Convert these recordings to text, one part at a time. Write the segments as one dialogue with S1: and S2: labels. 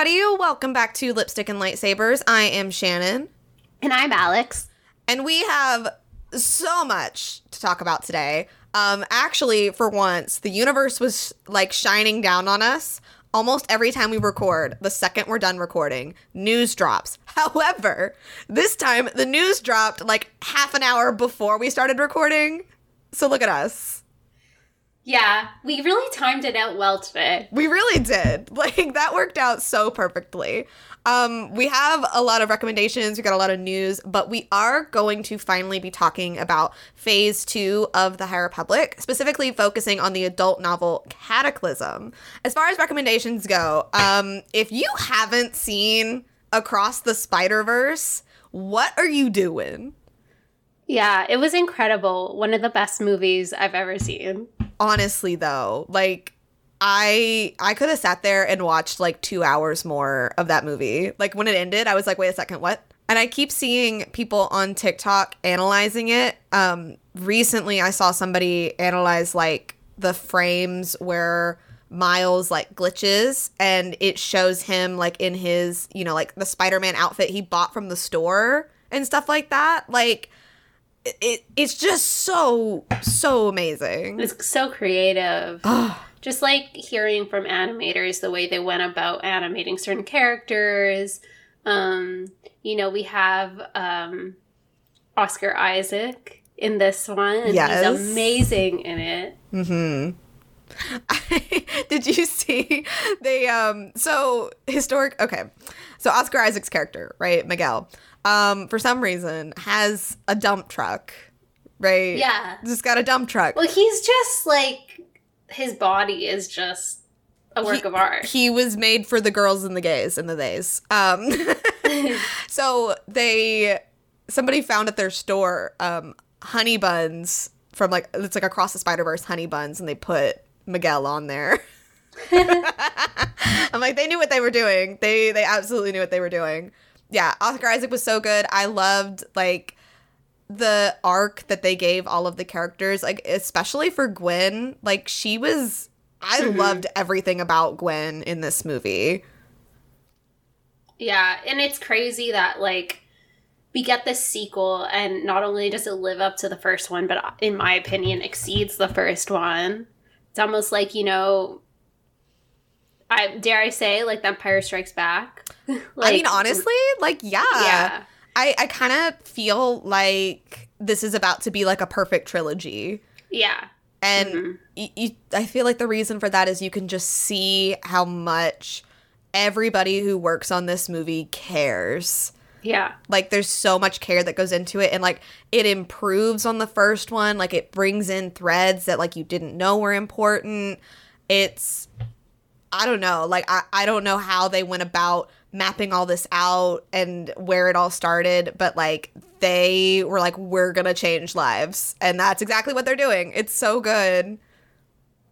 S1: everybody. Welcome back to Lipstick and Lightsabers. I am Shannon.
S2: And I'm Alex.
S1: And we have so much to talk about today. Um, actually, for once, the universe was like shining down on us almost every time we record. The second we're done recording, news drops. However, this time the news dropped like half an hour before we started recording. So look at us.
S2: Yeah, we really timed it out well today.
S1: We really did. Like that worked out so perfectly. Um, we have a lot of recommendations, we got a lot of news, but we are going to finally be talking about phase two of the High Republic, specifically focusing on the adult novel Cataclysm. As far as recommendations go, um, if you haven't seen Across the Spider Verse, what are you doing?
S2: Yeah, it was incredible. One of the best movies I've ever seen.
S1: Honestly, though, like I I could have sat there and watched like two hours more of that movie. Like when it ended, I was like, wait a second, what? And I keep seeing people on TikTok analyzing it. Um, recently, I saw somebody analyze like the frames where Miles like glitches and it shows him like in his, you know, like the Spider Man outfit he bought from the store and stuff like that. Like, it, it's just so, so amazing.
S2: It's so creative just like hearing from animators the way they went about animating certain characters. Um, you know, we have um, Oscar Isaac in this one, and yes. he's amazing in it.
S1: Mm-hmm. I, did you see they um so historic okay so oscar isaac's character right miguel um for some reason has a dump truck right
S2: yeah
S1: just got a dump truck
S2: well he's just like his body is just a work
S1: he,
S2: of art.
S1: He was made for the girls and the gays and the theys. Um, so they somebody found at their store um, honey buns from like it's like across the Spider Verse honey buns, and they put Miguel on there. I'm like, they knew what they were doing. They they absolutely knew what they were doing. Yeah, Oscar Isaac was so good. I loved like the arc that they gave all of the characters, like especially for Gwen, like she was I mm-hmm. loved everything about Gwen in this movie.
S2: Yeah, and it's crazy that like we get this sequel and not only does it live up to the first one, but in my opinion exceeds the first one. It's almost like, you know, I dare I say like Empire Strikes Back.
S1: like, I mean honestly, like yeah. Yeah. I, I kind of feel like this is about to be like a perfect trilogy.
S2: Yeah.
S1: And mm-hmm. y- y- I feel like the reason for that is you can just see how much everybody who works on this movie cares.
S2: Yeah.
S1: Like there's so much care that goes into it and like it improves on the first one, like it brings in threads that like you didn't know were important. It's I don't know, like I I don't know how they went about mapping all this out and where it all started, but like they were like, we're gonna change lives. And that's exactly what they're doing. It's so good.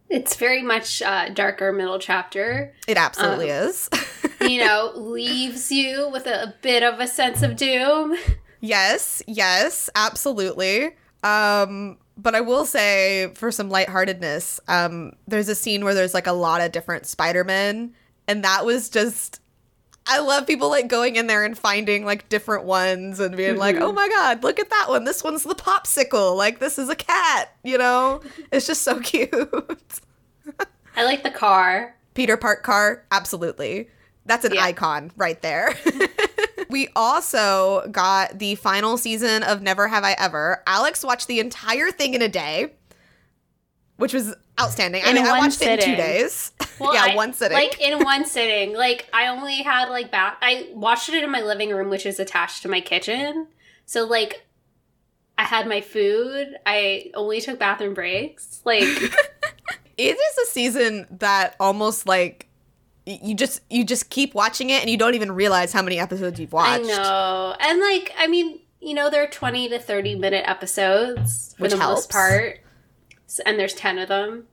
S2: It's very much uh, darker middle chapter.
S1: It absolutely um, is.
S2: you know, leaves you with a, a bit of a sense of doom.
S1: Yes, yes, absolutely. Um, but I will say, for some lightheartedness, um, there's a scene where there's like a lot of different Spider Men, and that was just I love people like going in there and finding like different ones and being mm-hmm. like, oh my God, look at that one. This one's the popsicle. Like, this is a cat, you know? It's just so cute.
S2: I like the car.
S1: Peter Park car. Absolutely. That's an yeah. icon right there. we also got the final season of Never Have I Ever. Alex watched the entire thing in a day, which was outstanding. In I mean, I watched sitting. it in two days. Well, yeah, I, one sitting.
S2: Like in one sitting. Like I only had like bath. I watched it in my living room, which is attached to my kitchen. So like, I had my food. I only took bathroom breaks. Like,
S1: it is a season that almost like you just you just keep watching it and you don't even realize how many episodes you've watched. I
S2: know, and like I mean, you know, they're twenty to thirty minute episodes for Which the helps. most part, and there's ten of them.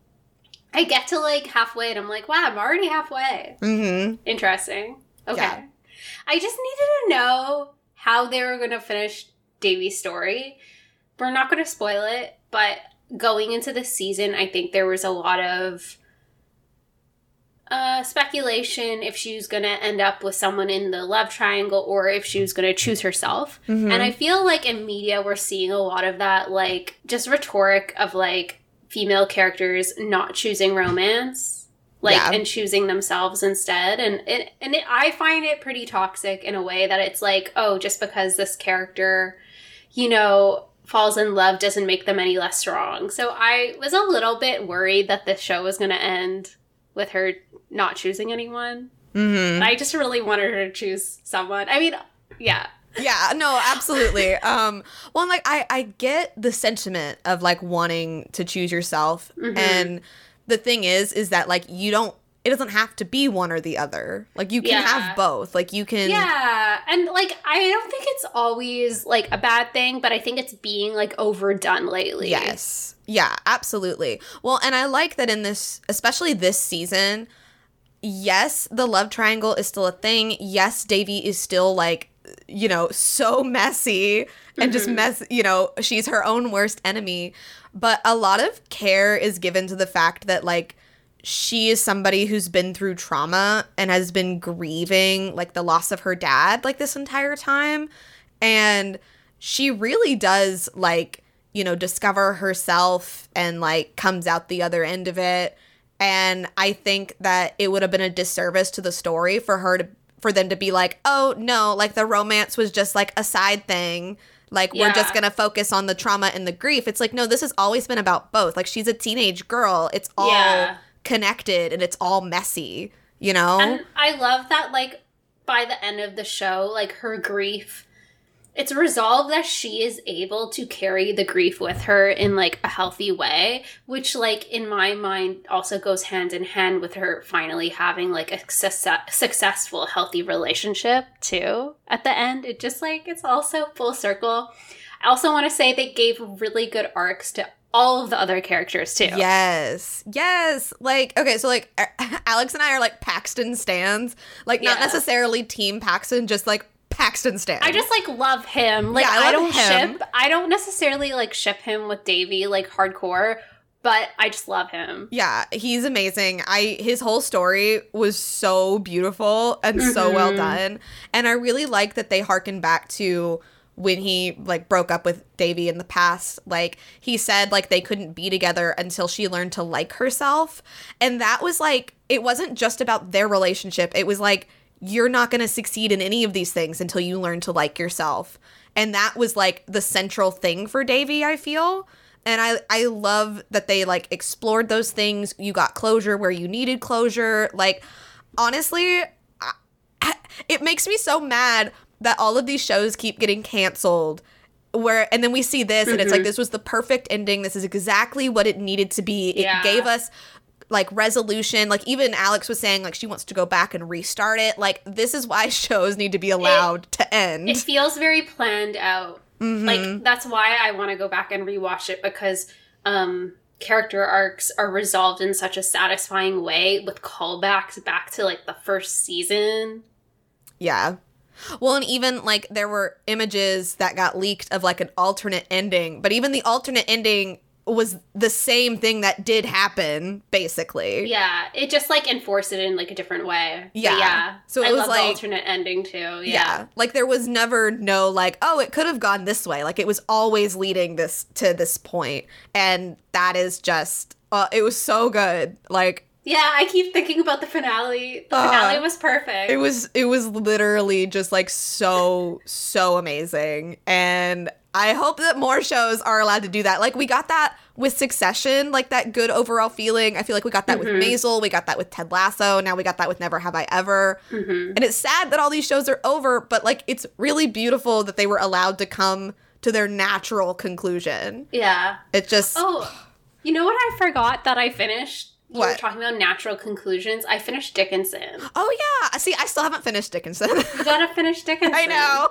S2: I get to like halfway and I'm like, wow, I'm already halfway.
S1: Mm-hmm.
S2: Interesting. Okay. Yeah. I just needed to know how they were going to finish Davy's story. We're not going to spoil it, but going into the season, I think there was a lot of uh, speculation if she was going to end up with someone in the love triangle or if she was going to choose herself.
S1: Mhm.
S2: And I feel like in media, we're seeing a lot of that, like just rhetoric of like female characters not choosing romance. Like
S1: Yeah.
S2: and choosing themselves instead, and it and it, I find it pretty toxic in a way that it's like, oh, just because this character, you know, falls in love doesn't make them any less strong. So I was a little bit worried that this show was going to end with her not choosing anyone.
S1: Mhm.
S2: I just really wanted her to choose someone. I mean, yeah.
S1: Yeah, no, absolutely. um, well, and, like I, I get the sentiment of like wanting to choose yourself,
S2: Mhm.
S1: and the thing is, is that like you don't. It doesn't have to be one or the other. Like you can
S2: Yeah.
S1: have both. Like you can.
S2: Yeah. And like I don't think it's always like a bad thing, but I think it's being like overdone lately.
S1: Yes. Yeah, absolutely. Well, and I like that in this, especially this season, yes, the love triangle is still a thing. Yes, Davy is still like, you know, so messy and just
S2: Mhm.
S1: mess, you know, she's her own worst enemy. But a lot of care is given to the fact that, like, she is somebody who's been through trauma and has been grieving, like, the loss of her dad, like, this entire time. And she really does, like, you know, discover herself and, like, comes out the other end of it. And I think that it would have been a disservice to the story for her to, for them to be like, oh, no, like, the romance was just, like, a side thing. Like, we're just going to focus on the trauma and the grief. It's like, no, this has always been about both. Like, she's a teenage girl. It's all
S2: Yeah.
S1: Connected and it's all messy, you know?
S2: And I love that like by the end of the show, like her grief it's resolved that she is able to carry the grief with her in like a healthy way, which like in my mind also goes hand in hand with her finally having like a success- successful healthy relationship too. At the end, it just like it's also full circle. I also want to say they gave really good arcs to all of the other characters too.
S1: Yes. Yes. Like, okay, so like Alex and I are like Paxton stands. Like, not
S2: Yeah.
S1: necessarily Team Paxton, just like Paxton stands.
S2: I just like love him. Like
S1: Yeah, I
S2: I, don't
S1: him.
S2: ship. I don't necessarily like ship him with Davy like hardcore, but I just love him.
S1: Yeah, he's amazing. I his whole story was so beautiful and so well
S2: Mhm.
S1: done. And I really like that they harken back to when he like broke up with Davy in the past. Like he said like they couldn't be together until she learned to like herself. And that was like it wasn't just about their relationship. It was like you're not going to succeed in any of these things until you learn to like yourself. And that was like the central thing for Davy, I feel and I I love that they like explored those things. You got closure where you needed closure. Like honestly, it makes me so mad that all of these shows keep getting canceled. Where and then we see this and it's like
S2: Mhm.
S1: this was the perfect ending. This is exactly what it needed to be. It
S2: Yeah.
S1: gave us like resolution. Like even Alex was saying like she wants to go back and restart it. Like this is why shows need to be allowed to end.
S2: It feels very planned out.
S1: Mhm.
S2: Like that's why I want to go back and rewatch it because um character arcs are resolved in such a satisfying way with callbacks back to like the first season.
S1: Yeah. Well, and even like there were images that got leaked of like an alternate ending, but even the alternate ending was the same thing that did happen, basically.
S2: Yeah, it just like enforced it in like a different way. But
S1: Yeah.
S2: yeah.
S1: So it
S2: I
S1: was like-
S2: alternate ending too. Yeah.
S1: Yeah. Like there was never no like, oh, it could have gone this way. Like it was always leading this to this. And that is just uh, it was so good. Like
S2: Yeah, I keep thinking about the finale. The
S1: Uh,
S2: finale was perfect.
S1: it was it was literally just like so so amazing and i hope that more shows are allowed to do that like we got that with succession like that good overall feeling i feel like we got that with
S2: Mhm.
S1: maisel we got that with ted lasso now we got that with never have i ever
S2: Mhm.
S1: and it's sad that all these shows are over but like it's really beautiful that they were allowed to come to their natural conclusion
S2: Yeah.
S1: it just
S2: Oh, you know what I forgot that I finished? You were
S1: What?
S2: talking about natural conclusions. I finished Dickinson.
S1: oh yeah see i still haven't finished dickinson
S2: You gotta finish Dickinson.
S1: i know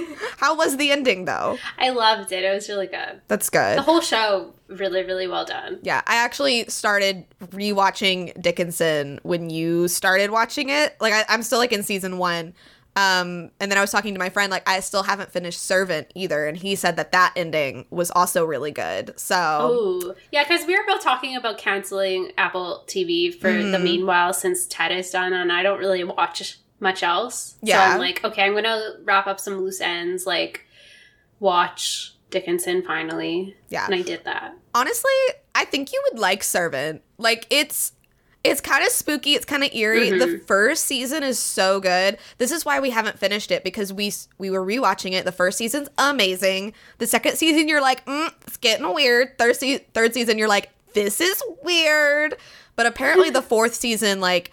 S1: how was the ending though
S2: I loved it. It was really good.
S1: that's good
S2: The whole show, really, really well done.
S1: Yeah, I actually started rewatching Dickinson when you started watching it. Like I, I'm still like in season one, Um, and then I was talking to my friend, like I still haven't finished Servant either, and he said that that ending was also really good. So
S2: Oh, yeah, because we were both talking about canceling Apple TV for the
S1: Mhm.
S2: meanwhile since Ted is done, and I don't really watch much else. So
S1: Yeah.
S2: I'm like, okay, I'm gonna wrap up some loose ends, like watch Dickinson finally,
S1: yeah,
S2: and I did that.
S1: honestly, I think you would like Servant. Like it's it's kind of spooky, it's kind of eerie. The
S2: Mhm.
S1: first season is so good. This is why we haven't finished it because we we were rewatching it. The first season's amazing. The second season you're like, mm, it's getting weird. Third se- third season you're like, this is weird. But apparently the fourth season like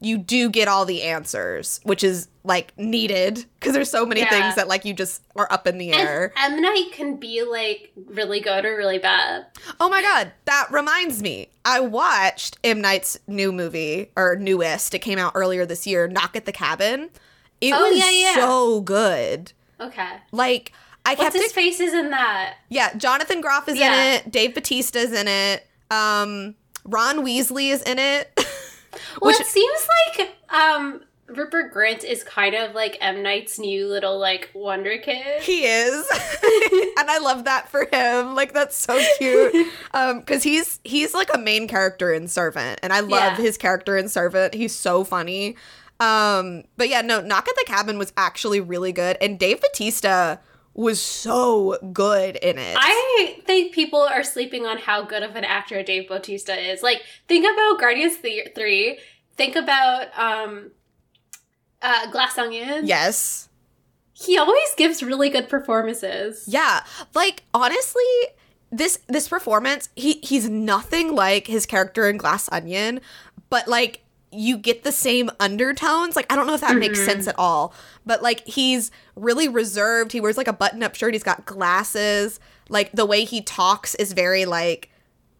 S1: you do get all the answers, which is like needed because there's so many
S2: Yeah.
S1: things that like you just are up in the air.
S2: And M Night can be like really good or really bad.
S1: Oh my god, that reminds me. I watched M Night's new movie or newest. It came out earlier this year, Knock at the Cabin. It
S2: Oh,
S1: was
S2: yeah, yeah.
S1: so good.
S2: Okay,
S1: Like I
S2: what's
S1: kept
S2: his
S1: it,
S2: face is in that?
S1: Yeah, Jonathan Groff is in it. Dave Bautista's in it. Um Ron Weasley is in it.
S2: Well,
S1: Which-
S2: it seems like um Rupert Grint is kind of like M Night's new little like wonder kid.
S1: he is. and I love that for him. Like that's so cute. Um cuz he's he's like a main character in Servant and I love
S2: Yeah.
S1: his character in Servant. He's so funny. Um but yeah, no, Knock at the Cabin was actually really good and Dave Bautista was so good in it.
S2: I think people are sleeping on how good of an actor Dave Bautista is. Like, think about Guardians th- 3. Think about um, uh, Glass Onion.
S1: yes.
S2: He always gives really good performances.
S1: Yeah. Like honestly, this this performance, he he's nothing like his character in Glass Onion, but like you get the same undertones. Like I don't know if that makes
S2: Mhm.
S1: sense at all, but like he's really reserved. He wears like a button-up shirt, he's got glasses. Like the way he talks is very like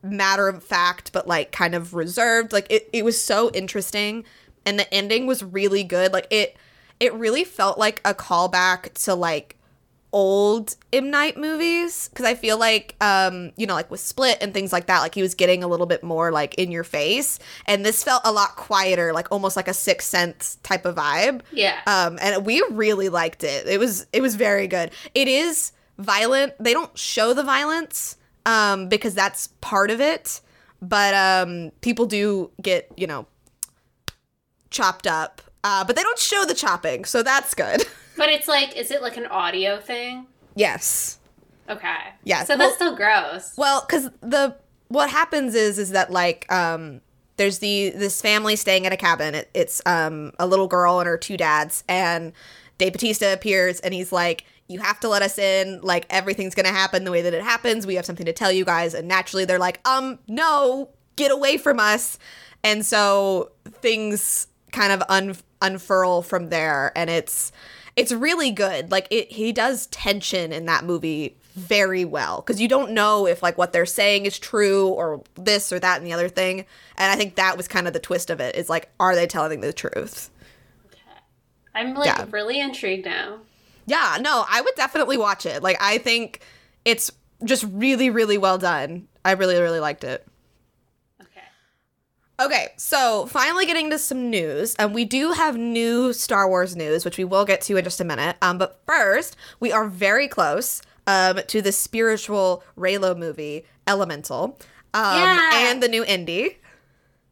S1: matter of fact but like kind of reserved. Like it it was so interesting and the ending was really good. Like it it really felt like a callback to like old M. Night movies because I feel like um you know like with Split and things like that like he was getting a little bit more like in your face. And this felt a lot quieter like almost like a Sixth Sense type of vibe.
S2: Yeah.
S1: um and we really liked it. It was it was very good. It is violent. They don't show the violence um because that's part of it. But um people do get you know chopped up. Uh but they don't show the chopping so that's good
S2: but it's like, is it like an audio thing?
S1: yes
S2: Okay.
S1: Yeah,
S2: So
S1: well-
S2: that's still gross.
S1: Well, because the what happens is is that like um there's the this family staying at a cabin. It, it's um a little girl and her two dads, and Dave Bautista appears and he's like, "You have to let us in. Like everything's gonna happen the way that it happens. We have something to tell you guys." And naturally, they're like, "Um, no, get away from us." And so things kind of un- unfurl from there, and it's it's really good. Like it, he does tension in that movie very well because you don't know if like what they're saying is true or this or that and the other thing. And I think that was kind of the twist of it. Is like, are they telling the truth? Okay.
S2: I'm like
S1: Yeah.
S2: really intrigued now.
S1: Yeah, no, I would definitely watch it. Like, I think it's just really, really well done. I really, really liked it.
S2: Okay.
S1: So finally getting to some news, and we do have new Star Wars news, which we will get to in just a minute. Um, but first, we are very close um to the spiritual Raylo movie Elemental, um,
S2: Yeah.
S1: and the new indie.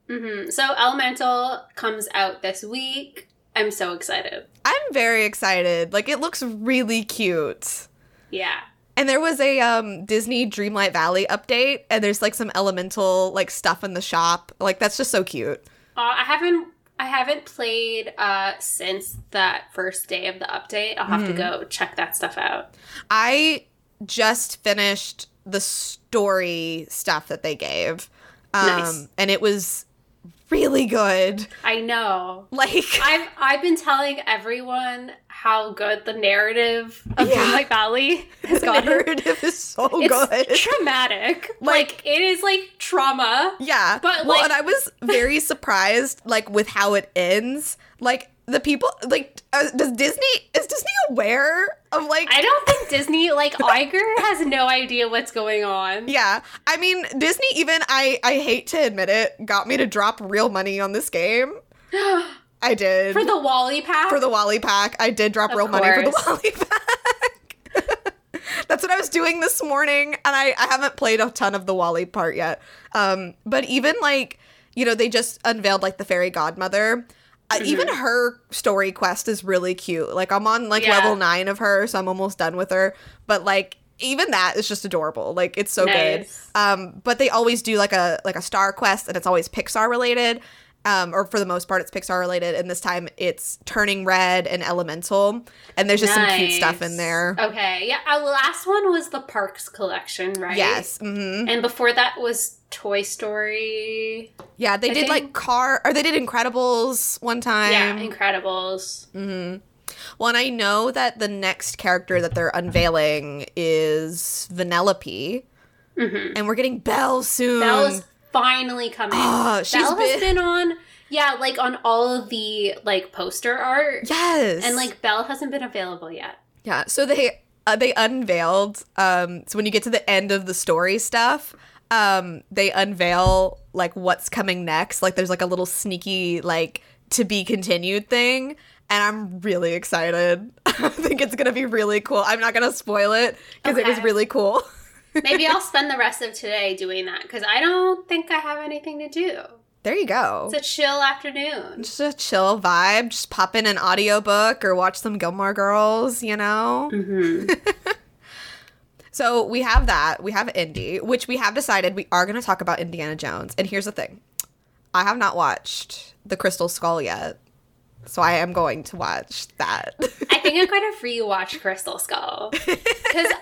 S2: hmm So Elemental comes out this week. I'm so excited.
S1: I'm very excited. Like, it looks really cute.
S2: Yeah.
S1: And there was a um, Disney Dreamlight Valley update, and there's like some elemental like stuff in the shop. Like that's just so cute.
S2: Uh, I haven't I haven't played uh since that first day of the update. I'll have to
S1: Mhm.
S2: go check that stuff out.
S1: I just finished the story stuff that they gave, um,
S2: Nice.
S1: and it was really good.
S2: I know.
S1: Like
S2: I've I've been telling everyone how good the narrative of
S1: Yeah.
S2: Dreamlight Valley has gotten.
S1: the narrative is so good.
S2: It's traumatic.
S1: Like-
S2: Like, it is like trauma.
S1: Yeah.
S2: But,
S1: well,
S2: like-
S1: and I was very surprised, like, with how it ends. Like, the people, like, uh, does Disney, is Disney aware of, like,
S2: I don't think Disney like Iger has no idea what's going on.
S1: yeah. I mean, Disney, even, I, I hate to admit it, got me to drop real money on this game. I did.
S2: For the WALL-E pack?
S1: For the WALL-E pack. I did drop
S2: Of
S1: real money for the. WALL-E pack. That's what I was doing this morning, and I, I haven't played a ton of the WALL-E part yet. Um, but even like, you know, they just unveiled like the fairy godmother. Uh, even her story quest is really cute. Like I'm on like
S2: Yeah.
S1: level nine of her, so I'm almost done with her. But like even that is just adorable. Like it's so
S2: Nice.
S1: good. Um, but they always do like a like a star quest, and it's always Pixar related. Um, or for the most part, it's Pixar related, and this time it's Turning Red and Elemental, and there's just some cute stuff in there.
S2: Okay, yeah. Our last one was the Parks collection, right?
S1: Yes. hmm
S2: And before that was Toy Story.
S1: Yeah, they
S2: I
S1: did like car, or they did Incredibles one time.
S2: yeah, Incredibles.
S1: hmm Well, and I know that the next character that they're unveiling is Vanellope,
S2: hmm
S1: and we're getting Belle soon.
S2: Belle's finally coming.
S1: Oh, she's
S2: Belle has
S1: been-
S2: been on, yeah, like on all of the like poster art,
S1: yes,
S2: and like Belle hasn't been available yet.
S1: yeah. So they uh, they unveiled. Um, so when you get to the end of the story stuff, um, they unveil like what's coming next. Like there's like a little sneaky like to be continued thing. And I'm really excited. I think it's gonna be really cool. I'm not gonna spoil it because it was really cool.
S2: Maybe I'll spend the rest of today doing that because I don't think I have anything to do.
S1: There you go.
S2: It's a chill afternoon.
S1: Just a chill vibe. Just pop in an audiobook or watch some Gilmore Girls, you know?
S2: hmm
S1: So we have that. We have Indy, which we have decided we are going to talk about Indiana Jones. And here's the thing I have not watched The Crystal Skull yet. So I am going to watch that.
S2: I think I'm going to rewatch Crystal Skull because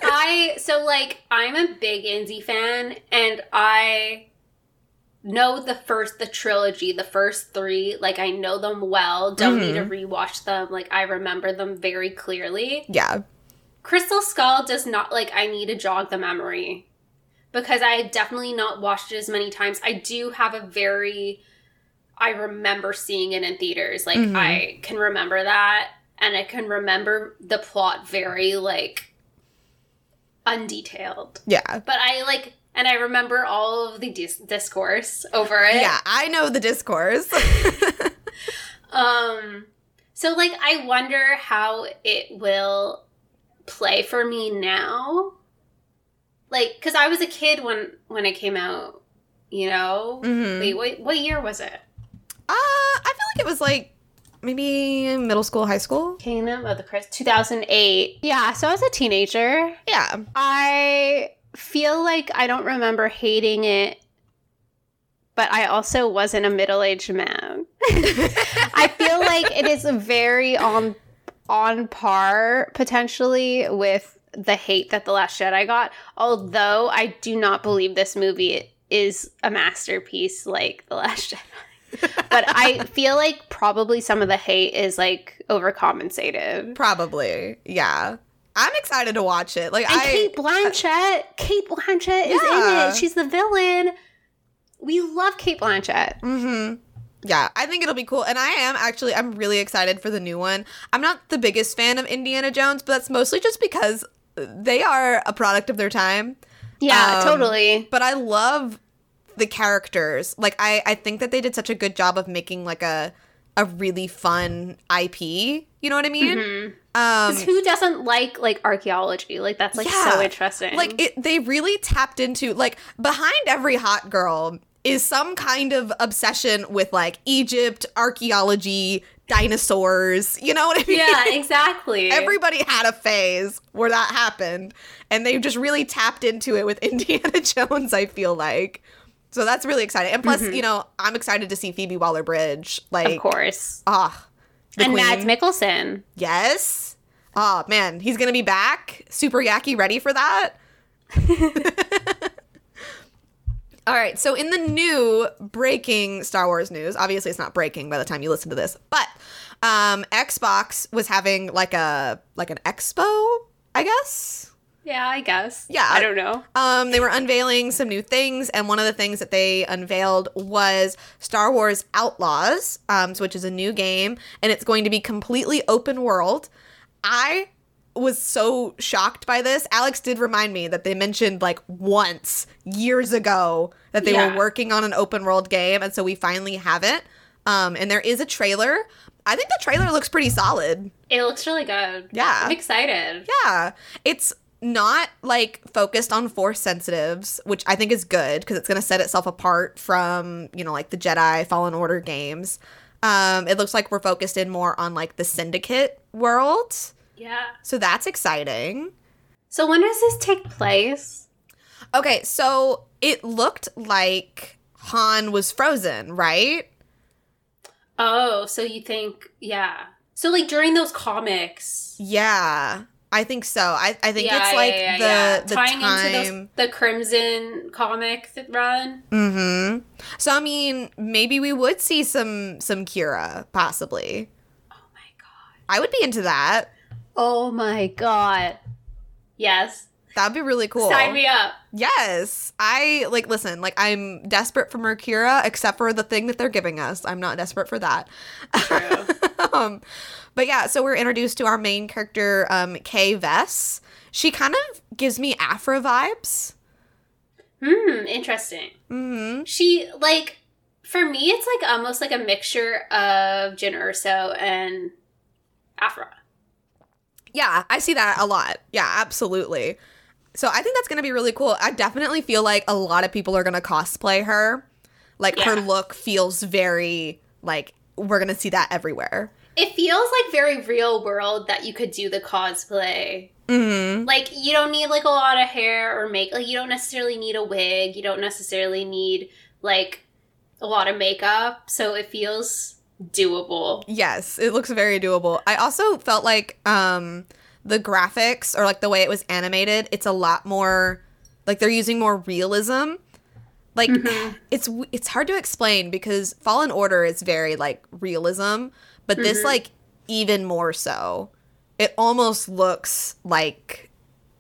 S2: I so like I'm a big Indy fan and I know the first the trilogy, the first three. Like I know them well. Don't need to mm-hmm. rewatch them. Like I remember them very clearly.
S1: yeah.
S2: Crystal Skull does not like I need to jog the memory because I definitely not watched it as many times. I do have a very I remember seeing it in theaters. Like
S1: Mhm.
S2: I can remember that and I can remember the plot very like undetailed.
S1: Yeah.
S2: But I like and I remember all of the dis- discourse over it.
S1: Yeah. I know the discourse.
S2: Um so like I wonder how it will play for me now. Like cuz I was a kid when when it came out, you know?
S1: Mhm.
S2: Wait, what what year was it?
S1: Uh, I feel like it was like maybe middle school, high school.
S2: Kingdom of the Crystal 2008. Yeah, so I was a teenager.
S1: Yeah.
S2: I feel like I don't remember hating it, but I also wasn't a middle-aged man. I feel like it is very on on par potentially with the hate that the Last Jedi got. Although I do not believe this movie is a masterpiece like the Last Jedi. but I feel like probably some of the hate is like overcompensated.
S1: Probably. Yeah. I'm excited to watch it. Like
S2: And
S1: I
S2: Cate Blanchett, Cate Blanchett is
S1: Yeah.
S2: in it. She's the villain. We love Cate Blanchett.
S1: Mm-hmm. Yeah, I think it'll be cool. And I am actually I'm really excited for the new one. I'm not the biggest fan of Indiana Jones, but that's mostly just because they are a product of their time.
S2: Yeah,
S1: Um,
S2: totally.
S1: But I love the characters. Like I I think that they did such a good job of making like a a really fun IP. You know what I mean?
S2: Mhm.
S1: Um
S2: who doesn't like like archaeology? Like that's like
S1: Yeah.
S2: so interesting.
S1: like it they really tapped into like behind every hot girl is some kind of obsession with like Egypt, archaeology, dinosaurs. You know what I mean?
S2: yeah, exactly.
S1: Everybody had a phase where that happened, and they just really tapped into it with Indiana Jones, I feel like. So that's really exciting. And plus, you know, I'm excited to see Phoebe Waller Bridge. Like,
S2: of course.
S1: ah,
S2: And
S1: queen.
S2: Mads Mikkelsen.
S1: Yes. Oh man, he's gonna be back. Super Yaki, ready for that? All right, so in the new breaking Star Wars news, obviously it's not breaking by the time you listen to this, but um, Xbox was having like a like an expo, I guess.
S2: Yeah, I guess.
S1: Yeah.
S2: I don't know.
S1: Um, they were unveiling some new things, and one of the things that they unveiled was Star Wars Outlaws, um, which is a new game, and it's going to be completely open world. I was so shocked by this. Alex did remind me that they mentioned like once years ago that they
S2: Yeah.
S1: were working on an open world game, and so we finally have it. Um, and there is a trailer, I think the trailer looks pretty solid.
S2: It looks really good.
S1: Yeah.
S2: I'm excited.
S1: Yeah. It's not like focused on force sensitives, which I think is good because it's going to set itself apart from, you know, like the Jedi Fallen Order games. Um, it looks like we're focused in more on like the Syndicate world.
S2: Yeah.
S1: So that's exciting.
S2: So when does this take place?
S1: Okay, so it looked like Han was frozen, right?
S2: Oh, so you think yeah. So like during those comics.
S1: Yeah. I think so. I, I think
S2: Yeah,
S1: it's like
S2: yeah,
S1: the
S2: yeah.
S1: the
S2: tying
S1: time.
S2: into those, the Crimson comic run.
S1: mm-hmm. So I mean, maybe we would see some some Qi'ra possibly.
S2: Oh my god.
S1: I would be into that.
S2: Oh my god. Yes.
S1: That'd be really cool.
S2: Sign me up.
S1: Yes. I like listen, like I'm desperate for Mercura except for the thing that they're giving us. I'm not desperate for that.
S2: True.
S1: um but yeah, so we're introduced to our main character um Kay Vess. She kind of gives me Aphra vibes.
S2: Hmm, interesting.
S1: Mm-hmm.
S2: She like for me it's like almost like a mixture of Jyn Erso and Aphra.
S1: Yeah, I see that a lot. Yeah, absolutely. So I think that's going to be really cool. I definitely feel like a lot of people are going to cosplay her. Like her look feels very like we're going to see that everywhere.
S2: It feels like very real world that you could do the cosplay.
S1: Mhm.
S2: Like you don't need like a lot of hair or make like you don't necessarily need a wig, you don't necessarily need like a lot of makeup, so it feels doable.
S1: Yes, it looks very doable. I also felt like um the graphics or like the way it was animated, it's a lot more like they're using more realism. Like
S2: Mhm.
S1: it's it's hard to explain because Fallen Order is very like realism, but this
S2: Mhm.
S1: like even more so. It almost looks like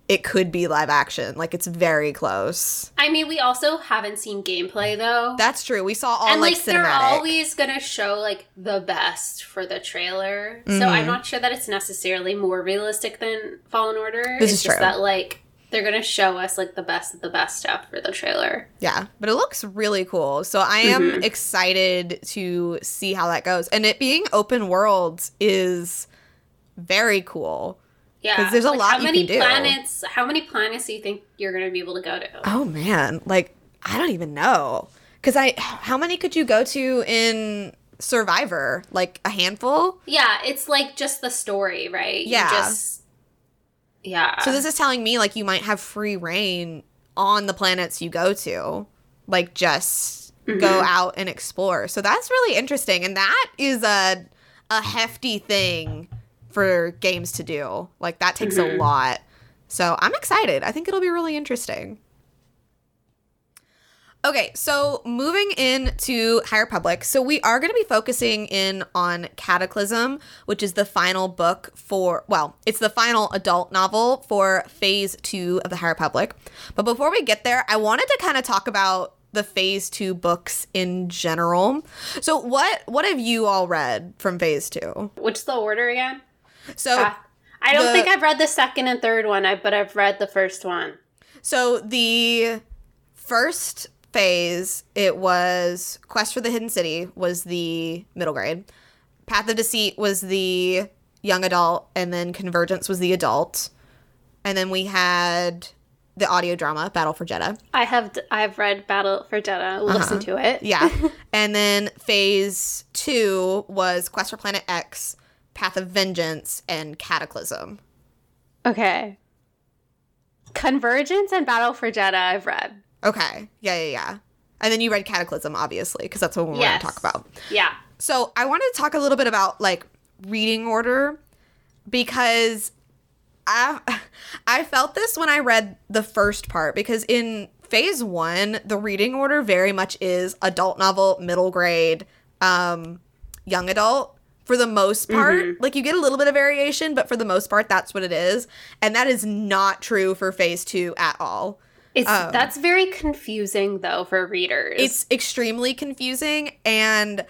S1: it could be live action. Like it's very close.
S2: I mean, we also haven't seen gameplay though.
S1: That's true. We saw all
S2: and
S1: like,
S2: like, they're always gonna show like the best for the trailer. So
S1: Mhm.
S2: I'm not sure that it's necessarily more realistic than Fallen Order.
S1: This
S2: it's
S1: is
S2: just
S1: true.
S2: that like they're gonna show us like the best of the best stuff for the trailer.
S1: Yeah, but it looks really cool. So I am
S2: Mhm.
S1: excited to see how that goes. And it being open world is very cool.
S2: Yeah,
S1: because there's a
S2: Like,
S1: lot
S2: How
S1: you
S2: many
S1: can do.
S2: planets? How many planets do you think you're gonna be able to go to?
S1: Oh man, like I don't even know. Cuz I how many could you go to in Survivor? Like a handful?
S2: Yeah, it's like just the story, right? You
S1: Yeah.
S2: just yeah.
S1: So this is telling me like you might have free reign on the planets you go to. Like just go
S2: Mhm.
S1: out and explore. So that's really interesting and that is a a hefty thing for games to do. Like that takes a
S2: Mhm.
S1: lot. So I'm excited. I think it'll be really interesting. Okay, so moving into High Republic. So we are going to be focusing in on Cataclysm, which is the final book for, well, it's the final adult novel for phase two of the High Republic. But before we get there, I wanted to kind of talk about the phase two books in general. So what what have you all read from phase two?
S2: What's the order again?
S1: So
S2: Ah, I don't
S1: the-
S2: think I've read the second and third one, but I've read the first one.
S1: So the first phase, it was Quest for the Hidden City was the middle grade. Path of Deceit was the young adult, and then Convergence was the adult. And then we had the audio drama Battle for Jedha.
S2: I have I've read Battle for Jedha. Listen to it.
S1: Uh-huh. Yeah. and then phase 2 was Quest for Planet X, Path of Vengeance, and Cataclysm.
S2: Okay. Convergence and Battle for Jedha I've read.
S1: Okay. Yeah, yeah, yeah. And then you read Cataclysm obviously because that's what we're
S2: Yes.
S1: going to talk about.
S2: Yeah.
S1: So I wanted to talk a little bit about like reading order because I I felt this when I read the first part because in phase 1 the reading order very much is adult novel, middle grade, um young adult for the most part.
S2: Mhm.
S1: Like you get a little bit of variation, but for the most part that's what it is. And that is not true for phase 2 at all.
S2: It's
S1: Um,
S2: that's very confusing though for readers.
S1: It's extremely confusing and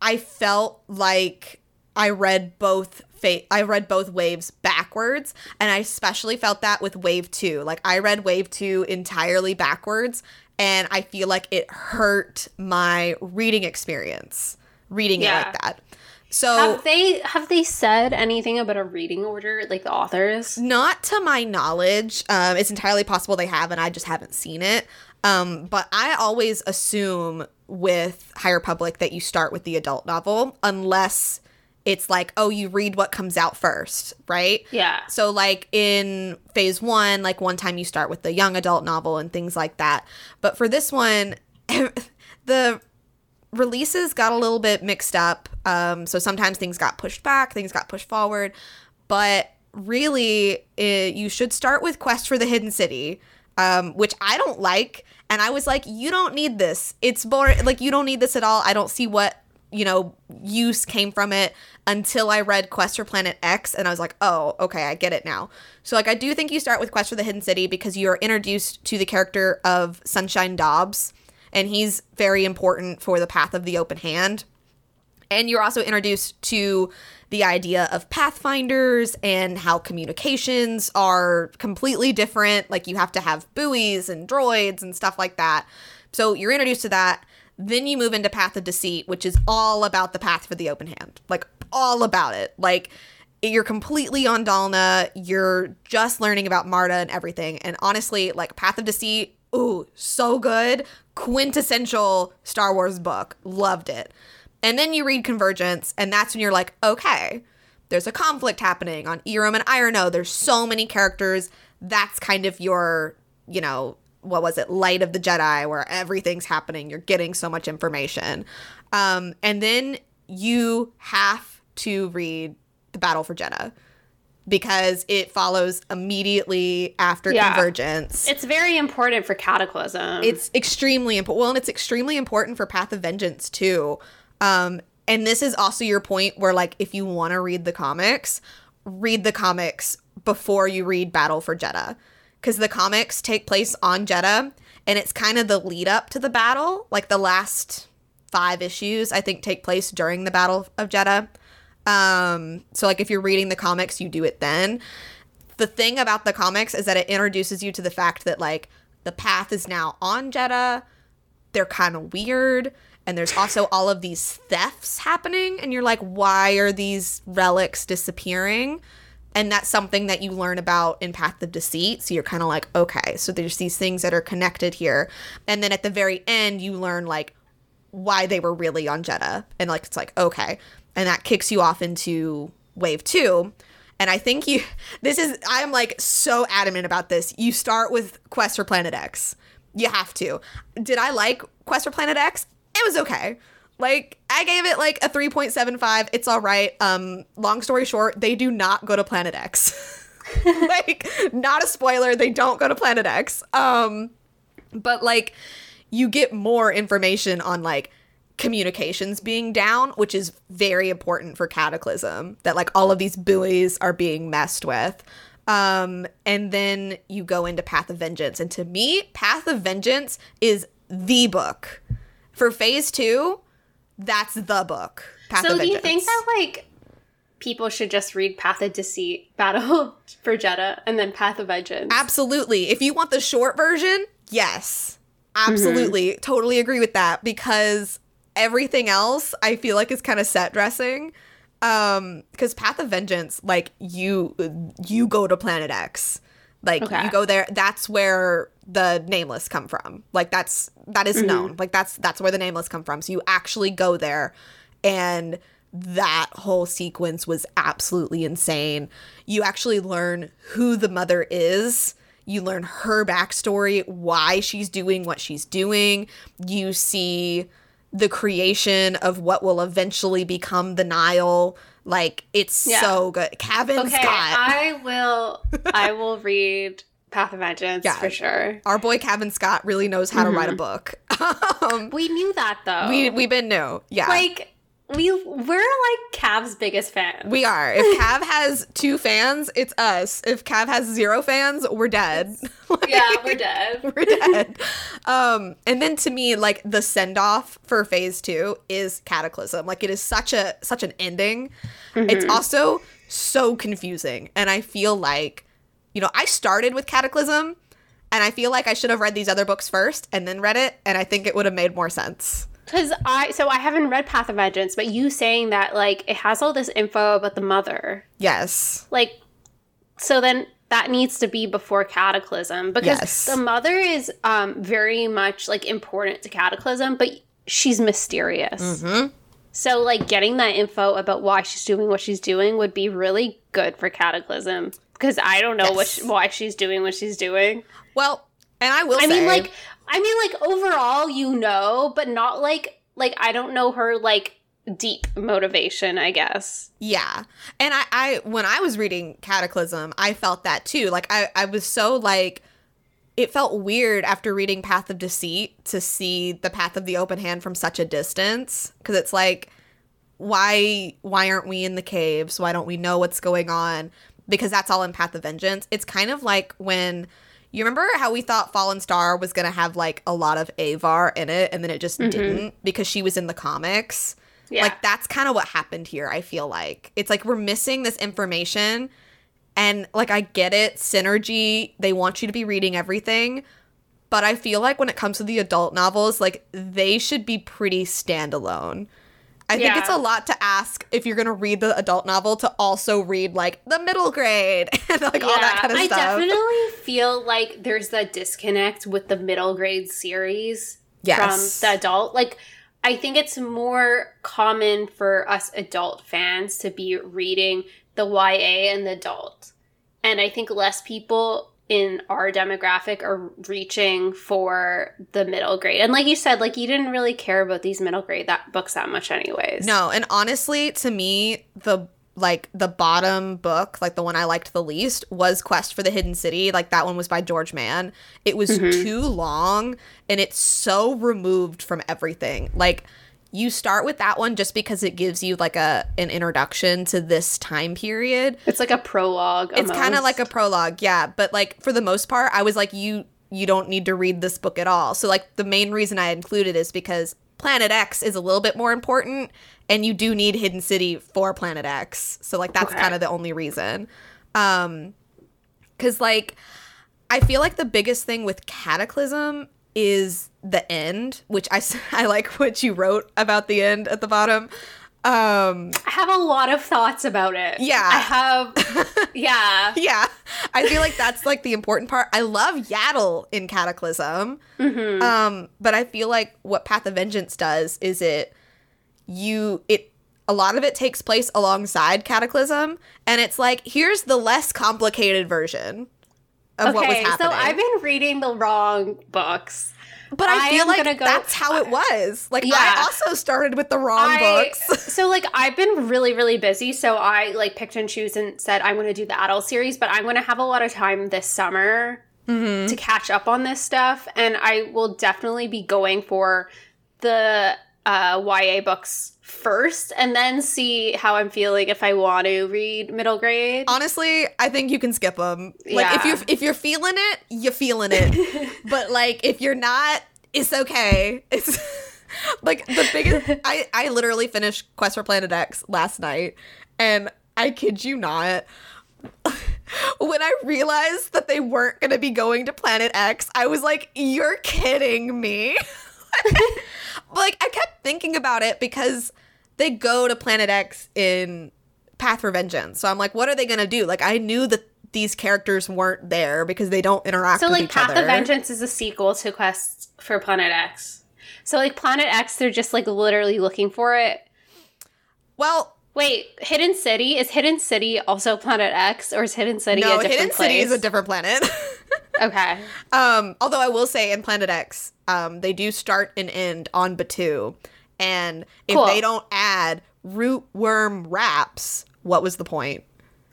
S1: I felt like I read both fa- I read both waves backwards and I especially felt that with wave 2. Like I read wave 2 entirely backwards and I feel like it hurt my reading experience reading
S2: Yeah.
S1: it like that. So
S2: have they have they said anything about a reading order, like the authors?
S1: Not to my knowledge. Um, it's entirely possible they have, and I just haven't seen it. Um, but I always assume with High Republic that you start with the adult novel, unless it's like, oh, you read what comes out first, right?
S2: Yeah.
S1: So, like in phase one, like one time you start with the young adult novel and things like that. But for this one, the releases got a little bit mixed up. Um, so sometimes things got pushed back, things got pushed forward. But really, it, you should start with Quest for the Hidden City, um, which I don't like. And I was like, you don't need this. It's boring. Like, you don't need this at all. I don't see what, you know, use came from it until I read Quest for Planet X. And I was like, oh, okay, I get it now. So, like, I do think you start with Quest for the Hidden City because you're introduced to the character of Sunshine Dobbs and he's very important for the path of the open hand. And you're also introduced to the idea of pathfinders and how communications are completely different. Like you have to have buoys and droids and stuff like that. So you're introduced to that. Then you move into Path of Deceit, which is all about the path for the open hand. Like all about it. Like you're completely on Dalna. You're just learning about Marda and everything. And honestly, like Path of Deceit, ooh, so good quintessential Star Wars book. Loved it. And then you read Convergence, and that's when you're like, okay, there's a conflict happening on Eiram and E'ronoh. There's so many characters. That's kind of your, you know, what was it, Light of the Jedi, where everything's happening. You're getting so much information. Um, and then you have to read The Battle for Jedha because it follows immediately after yeah. Convergence.
S2: It's very important for Cataclysm.
S1: It's extremely important. Well, and it's extremely important for Path of Vengeance too. Um, and this is also your point where, like, if you want to read the comics, read the comics before you read Battle for Jedha, because the comics take place on Jedha, and it's kind of the lead up to the battle. Like the last five issues, I think, take place during the Battle of Jedha. Um, so like if you're reading the comics, you do it then. The thing about the comics is that it introduces you to the fact that like the path is now on Jedha. They're kind of weird. And there's also all of these thefts happening. And you're like, why are these relics disappearing? And that's something that you learn about in Path of Deceit. So you're kind of like, okay, so there's these things that are connected here. And then at the very end, you learn like why they were really on Jedha. And like, it's like, okay, and that kicks you off into wave two. And I think you, this is, I'm like so adamant about this. You start with Quest for Planet X. You have to. Did I like Quest for Planet X? It was okay. Like, I gave it like a 3.75. It's all right. Um, long story short, they do not go to Planet X. like, not a spoiler, they don't go to Planet X. Um, but like, you get more information on like communications being down, which is very important for Cataclysm, that like all of these buoys are being messed with. Um, and then you go into Path of Vengeance. And to me, Path of Vengeance is the book. For phase two, that's the book.
S2: Path so do you think that like people should just read Path of Deceit, Battle for Jedha, and then Path of Vengeance?
S1: Absolutely. If you want the short version, yes. Absolutely. Mm-hmm. Totally agree with that because everything else I feel like is kind of set dressing. Um, because Path of Vengeance, like you you go to Planet X. Like okay. you go there, that's where the nameless come from. Like that's that is mm-hmm. known. Like that's that's where the nameless come from. So you actually go there and that whole sequence was absolutely insane. You actually learn who the mother is. You learn her backstory, why she's doing what she's doing. You see the creation of what will eventually become the Nihil. Like it's yeah. so good. Cavan okay, Scott.
S2: I will I will read Path of Vengeance yeah, for sure.
S1: Our boy Cavan Scott really knows how mm-hmm. to write a mm-hmm. book.
S2: um, we knew that though.
S1: We we've been new. Yeah.
S2: Like we we're like Cav's biggest fan.
S1: We are. If Cav has two fans, it's us. If Cav has zero fans, we're dead.
S2: like, yeah, we're dead.
S1: We're dead. um, and then to me, like the send off for phase two is Cataclysm. Like it is such a such an ending. Mm-hmm. It's also so confusing, and I feel like, you know, I started with Cataclysm, and I feel like I should have read these other books first and then read it, and I think it would have made more sense.
S2: Because I so I haven't read Path of Vengeance, but you saying that like it has all this info about the mother,
S1: Yes.
S2: like so then that needs to be before Cataclysm because
S1: Yes.
S2: the mother is um very much like important to Cataclysm, but she's mysterious.
S1: Mhm.
S2: So like getting that info about why she's doing what she's doing would be really good for Cataclysm because I don't know what she, why she's doing what she's doing.
S1: Well, and I will
S2: I
S1: say,
S2: mean, like, I mean, like overall, you know, but not like, like I don't know her like deep motivation. I guess.
S1: Yeah. And I, I when I was reading Cataclysm, I felt that too. Like I, I was so like it felt weird after reading Path of Deceit to see the Path of the Open Hand from such a distance. Cause it's like, why why aren't we in the caves? Why don't we know what's going on? Because that's all in Path of Vengeance. It's kind of like when you remember how we thought Fallen Star was gonna have like a lot of Avar in it, and then it just mm-hmm. didn't because she was in the comics.
S2: Yeah.
S1: Like that's kind of what happened here, I feel like. It's like we're missing this information and like I get it, synergy, they want you to be reading everything, but I feel like when it comes to the adult novels, like they should be pretty standalone. I think it's a lot to ask if you're going to read the adult novel to also read like the middle grade and like all that kind of
S2: I
S1: stuff.
S2: I definitely feel like there's that disconnect with the middle grade series
S1: Yes.
S2: from the adult. Like, I think it's more common for us adult fans to be reading the YA and the adult. And I think less people in our demographic are reaching for the middle grade. And like you said, like you didn't really care about these middle grade that books that much anyways.
S1: No, and honestly, to me, the like the bottom book, like the one I liked the least, was Quest for the Hidden City. Like that one was by George Mann. It was mm-hmm. too long and it's so removed from everything. Like you start with that one just because it gives you like a an introduction to this time period.
S2: It's like a prologue.
S1: It's kind of like a prologue, yeah. But like for the most part, I was like, you you don't need to read this book at all. So like the main reason I included is because Planet X is a little bit more important, and you do need Hidden City for Planet X. So like that's
S2: Okay.
S1: kind of the only reason. Um, because like I feel like the biggest thing with Cataclysm is the end, which I, I like what you wrote about the end at the bottom. Um,
S2: I have a lot of thoughts about it.
S1: Yeah.
S2: I have yeah.
S1: yeah i feel like that's like the important part i love yaddle in cataclysm
S2: Mm-hmm.
S1: um but i feel like what path of vengeance does is it you it a lot of it takes place alongside cataclysm and it's like here's the less complicated version of what was
S2: Okay,
S1: happening
S2: so I've been reading the wrong books.
S1: but i,
S2: I
S1: feel like
S2: go-
S1: that's how it was like
S2: Yeah.
S1: i also started with the wrong
S2: I,
S1: books
S2: so like I've been really really busy, so I like picked and choose and said I'm going to do the adult series, but I'm going to have a lot of time this summer
S1: Mm-hmm.
S2: to catch up on this stuff, and I will definitely be going for the uh, YA books first, and then see how I'm feeling if I want to read middle grade.
S1: honestly i think you can skip them like if
S2: Yeah.
S1: you if you're feeling it you're feeling it but like if you're not it's okay it's like the biggest i i literally finished quest for planet x last night and i kid you not when i realized that they weren't going to be going to planet x i was like you're kidding me like i kept thinking about it because they go to planet x in path for vengeance so i'm like what are they going to do like i knew that these characters weren't there because they don't interact with
S2: the
S1: case.
S2: So like Path
S1: other
S2: of Vengeance is a sequel to Quest for Planet X. So like Planet X, they're just like literally looking for it.
S1: well
S2: Wait, Hidden City is Hidden City also Planet X, or is Hidden City
S1: no
S2: a different
S1: hidden
S2: place?
S1: city is a different planet
S2: okay.
S1: Um, although I will say in Planet X, um, they do start and end on Batuu. And if
S2: Cool.
S1: they don't add root worm wraps, what was the point?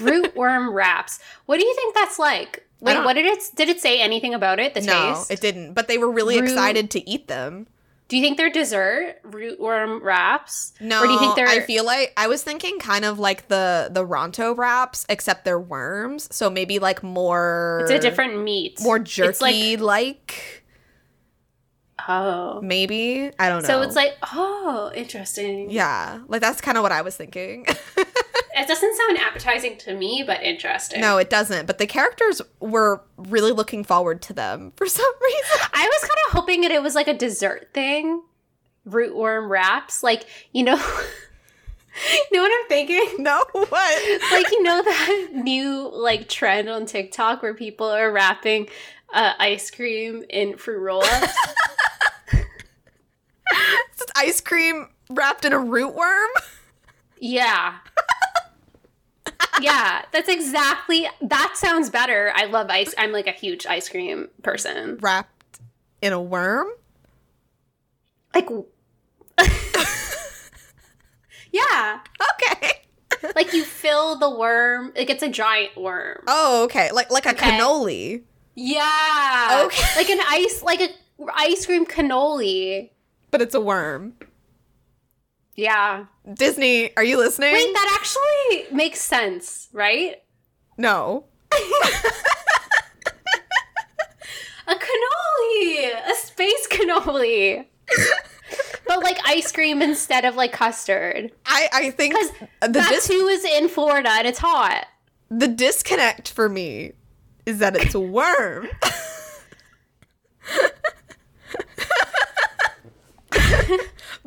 S2: Rootworm wraps. What do you think that's like? Wait, what did it? Did it say anything about it? The
S1: No,
S2: taste.
S1: it didn't. But they were really
S2: Root-
S1: excited to eat them.
S2: do you think they're dessert rootworm wraps?
S1: No,
S2: Or do you think they're?
S1: I feel like I was thinking kind of like the the Ronto wraps, except they're worms. So maybe like more.
S2: it's a different meat.
S1: more jerky
S2: like
S1: like.
S2: Oh.
S1: Maybe I don't know.
S2: So it's like oh, interesting.
S1: yeah, like that's kind of what I was thinking.
S2: It doesn't sound appetizing to me, but interesting.
S1: No, it doesn't. But the characters were really looking forward to them for some reason.
S2: I was kind of hoping that it was like a dessert thing. rootworm wraps. Like, you know, you know what I'm thinking?
S1: No, what?
S2: Like, you know that new like trend on TikTok where people are wrapping uh, ice cream in fruit roll-ups.
S1: It's ice cream wrapped in a root worm?
S2: yeah. yeah, that's exactly that sounds better. I love ice. I'm like a huge ice cream person.
S1: Wrapped in a worm?
S2: Like Yeah.
S1: Okay.
S2: Like you fill the worm, like it's a giant worm.
S1: Oh, okay. Like like a
S2: Okay.
S1: cannoli.
S2: Yeah.
S1: Okay.
S2: Like an ice like a ice cream cannoli.
S1: But it's a worm.
S2: Yeah.
S1: Disney, are you listening?
S2: Wait, that actually makes sense, right?
S1: no.
S2: A cannoli! A space cannoli! but like ice cream instead of like custard.
S1: I I think
S2: 'Cause
S1: the
S2: That
S1: dis-
S2: too is in Florida and it's hot.
S1: the disconnect for me is that it's a worm.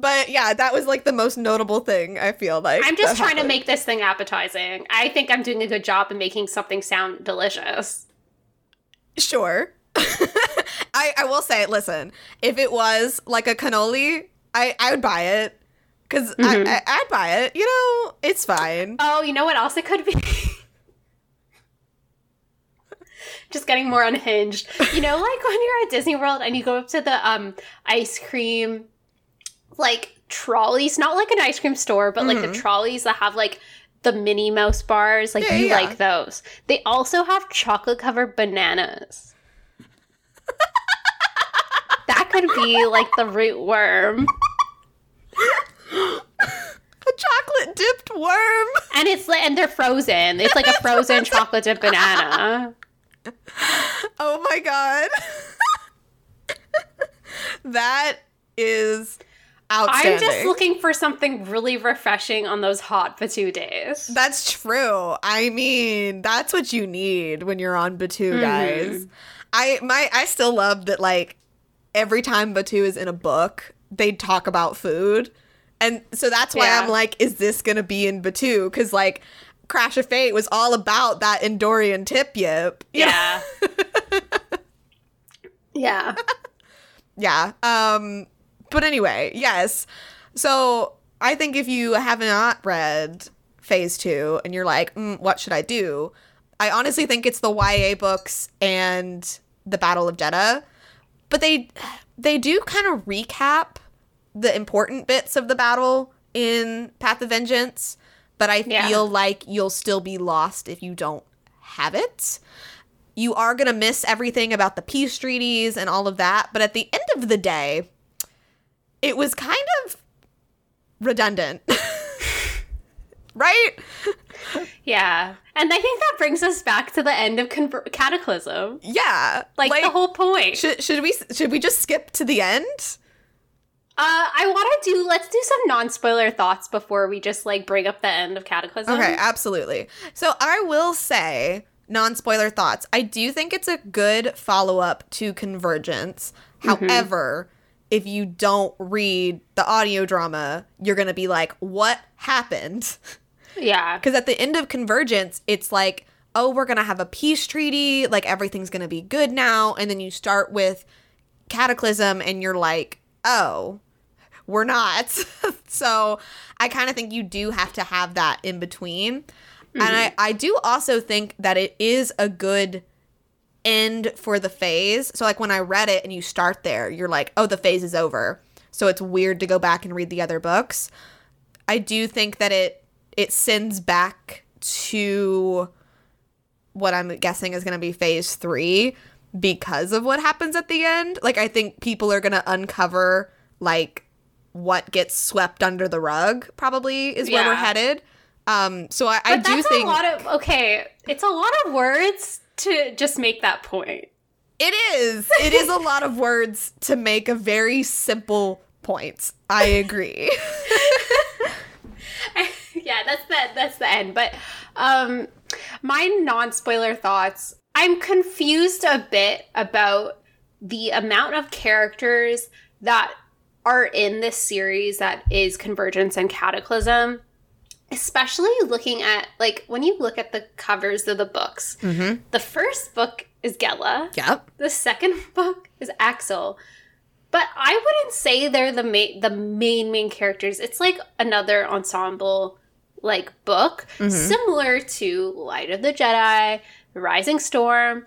S1: but yeah, that was like the most notable thing I feel like.
S2: I'm just trying to make this thing appetizing. I think I'm doing a good job in making something sound delicious.
S1: Sure. I I will say, listen, if it was like a cannoli, I I would buy it because
S2: Mhm.
S1: I, I I'd buy it. You know, it's fine.
S2: Oh, you know what else it could be? Just getting more unhinged. You know, like when you're at Disney World and you go up to the um ice cream like trolleys, not like an ice cream store, but like the mm-hmm. trolleys that have like the Minnie Mouse bars, like
S1: Yeah,
S2: you
S1: yeah.
S2: like those. They also have chocolate covered bananas. that could be like the root worm.
S1: A chocolate dipped worm.
S2: And it's like and they're frozen. It's like a frozen chocolate dipped banana.
S1: Oh my god. that is.
S2: I'm just looking for something really refreshing on those hot Batuu days.
S1: That's true. I mean, that's what you need when you're on Batuu,
S2: Mm-hmm.
S1: guys. I my I still love that like every time Batuu is in a book, they talk about food. And so that's why
S2: Yeah.
S1: I'm like, is this gonna be in Batuu? Because like Crash of Fate was all about that Endorian tip yip.
S2: Yeah. yeah.
S1: Yeah. Um but anyway, yes. So I think if you have not read phase two and you're like, mm, what should I do? I honestly think it's the YA books and the Battle of Jedha. But they they do kind of recap the important bits of the battle in Path of Vengeance, but I
S2: Yeah.
S1: feel like you'll still be lost if you don't have it you are going to miss everything about the peace treaties and all of that. But at the end of the day, it was kind of redundant. right?
S2: Yeah. And I think that brings us back to the end of Conver- Cataclysm.
S1: Yeah.
S2: Like, the whole point.
S1: should, should we should we just skip to the end?
S2: uh, I want to do, let's do some non spoiler thoughts before we just like bring up the end of Cataclysm.
S1: Okay, absolutely. So I will say non spoiler thoughts. I do think it's a good follow up to Convergence. However, if you don't read the audio drama, you're going to be like, what happened?
S2: Yeah.
S1: Because at the end of Convergence, it's like, oh, we're going to have a peace treaty. Like everything's going to be good now. And then you start with Cataclysm and you're like, oh, we're not. so I kind of think you do have to have that in between. And I, mm-hmm. I do also think that it is a good end for the phase. So like when I read it and you start there, you're like, oh, the phase is over. So it's weird to go back and read the other books. I do think that it it sends back to what I'm guessing is going to be phase 3 because of what happens at the end. Like I think people are going to uncover like what gets swept under the rug probably is where we're headed. Um so I, I
S2: But
S1: do
S2: that's
S1: think
S2: a lot of, okay, it's a lot of words to just make that point.
S1: It is. It is a lot of words to make a very simple point. I agree.
S2: yeah, that's the that's the end. But um my non-spoiler thoughts, I'm confused a bit about the amount of characters that are in this series that is Convergence and Cataclysm, especially looking at like when you look at the covers of the books.
S1: Mm-hmm.
S2: The first book is Gella.
S1: Yep.
S2: The second book is Axel. But I wouldn't say they're the main the main main characters. It's like another ensemble like book
S1: Mhm.
S2: similar to Light of the Jedi, The Rising Storm.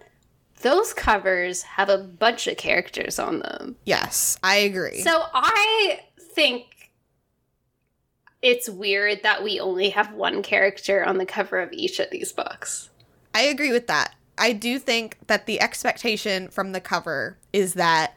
S2: Those covers have a bunch of characters on them.
S1: Yes, I agree.
S2: So I think it's weird that we only have one character on the cover of each of these books.
S1: I agree with that. I do think that the expectation from the cover is that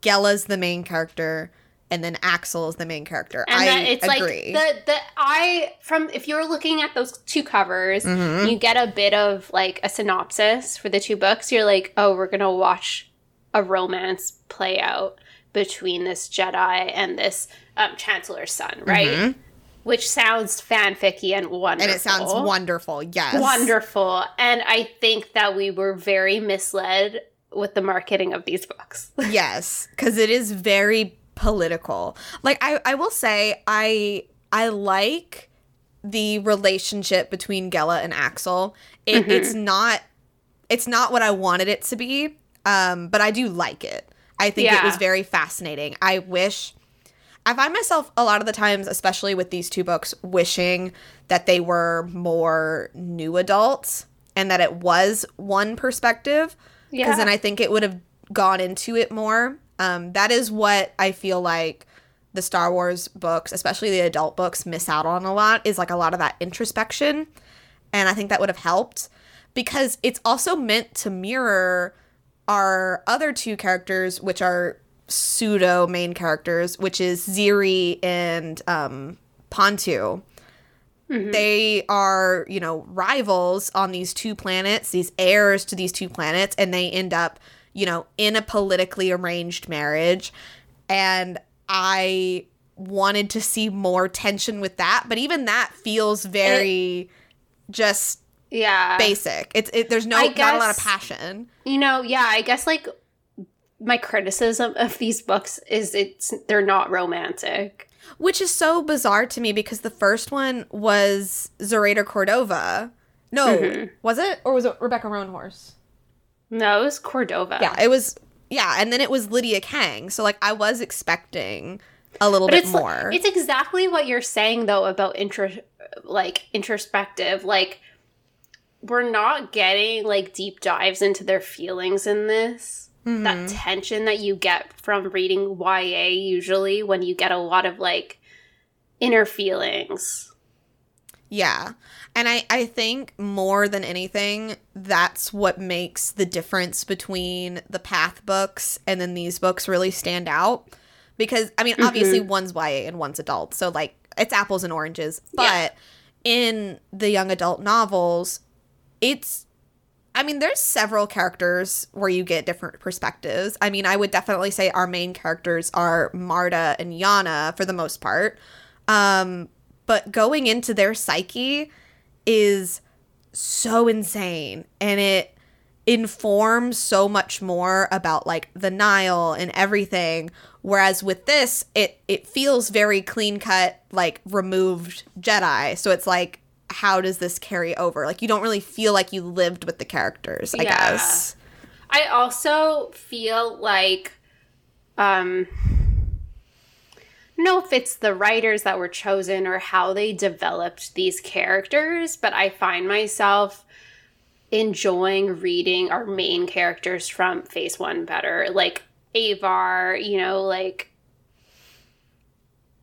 S1: Gella's the main character and then Axel is the main character.
S2: And
S1: I
S2: it's
S1: agree.
S2: like the the I from if you're looking at those two covers,
S1: Mhm.
S2: you get a bit of like a synopsis for the two books. You're like, oh, we're gonna watch a romance play out between this Jedi and this um, Chancellor's son, right?
S1: Mhm.
S2: Which sounds fanficky and wonderful.
S1: and it sounds wonderful. Yes.
S2: wonderful. And I think that we were very misled with the marketing of these books.
S1: yes, because it is very political. Like I, I will say, I I like the relationship between Gella and Axel. It,
S2: Mhm.
S1: It's not it's not what I wanted it to be, um, but I do like it. I think it was very fascinating. I wish I find myself a lot of the times, especially with these two books, wishing that they were more new adults and that it was one perspective because then I think it would have gone into it more. Um, that is what I feel like the Star Wars books, especially the adult books, miss out on a lot is like a lot of that introspection. And I think that would have helped because it's also meant to mirror our other two characters, which are pseudo main characters, which is Xiri and um, Phan-tu.
S2: Mhm.
S1: They are, you know, rivals on these two planets, these heirs to these two planets, and they end up, you know, in a politically arranged marriage. And I wanted to see more tension with that, but even that feels very just
S2: yeah.
S1: basic. It's it, there's no
S2: I
S1: not a lot of passion.
S2: You know, yeah, I guess like my criticism of these books is it's they're not romantic.
S1: Which is so bizarre to me because the first one was Zoraida Cordova. No,
S2: Mhm.
S1: was it? Or was it Rebecca Roanhorse?
S2: No, it was Cordova.
S1: Yeah, it was yeah, and then it was Lydia Kang. So like I was expecting a little
S2: but
S1: bit
S2: it's
S1: more.
S2: it's exactly what you're saying though about intro like introspective like we're not getting like deep dives into their feelings in this
S1: Mhm.
S2: that tension that you get from reading YA usually when you get a lot of like inner feelings
S1: Yeah. And I, I think more than anything, that's what makes the difference between the Path books and then these books really stand out. Because, I mean, obviously one's YA and one's adult. So, like, it's apples and oranges. But
S2: Yeah.
S1: in the young adult novels, it's. I mean, there's several characters where you get different perspectives. I mean, I would definitely say our main characters are Marda and Yana for the most part. Um, but going into their psyche is so insane and it informs so much more about like the Nihil and everything whereas with this it it feels very clean cut like removed Jedi so it's like how does this carry over like you don't really feel like you lived with the characters I
S2: Yeah.
S1: guess
S2: I also feel like um know if it's the writers that were chosen or how they developed these characters, but I find myself enjoying reading our main characters from phase one better. Like Avar, you know, like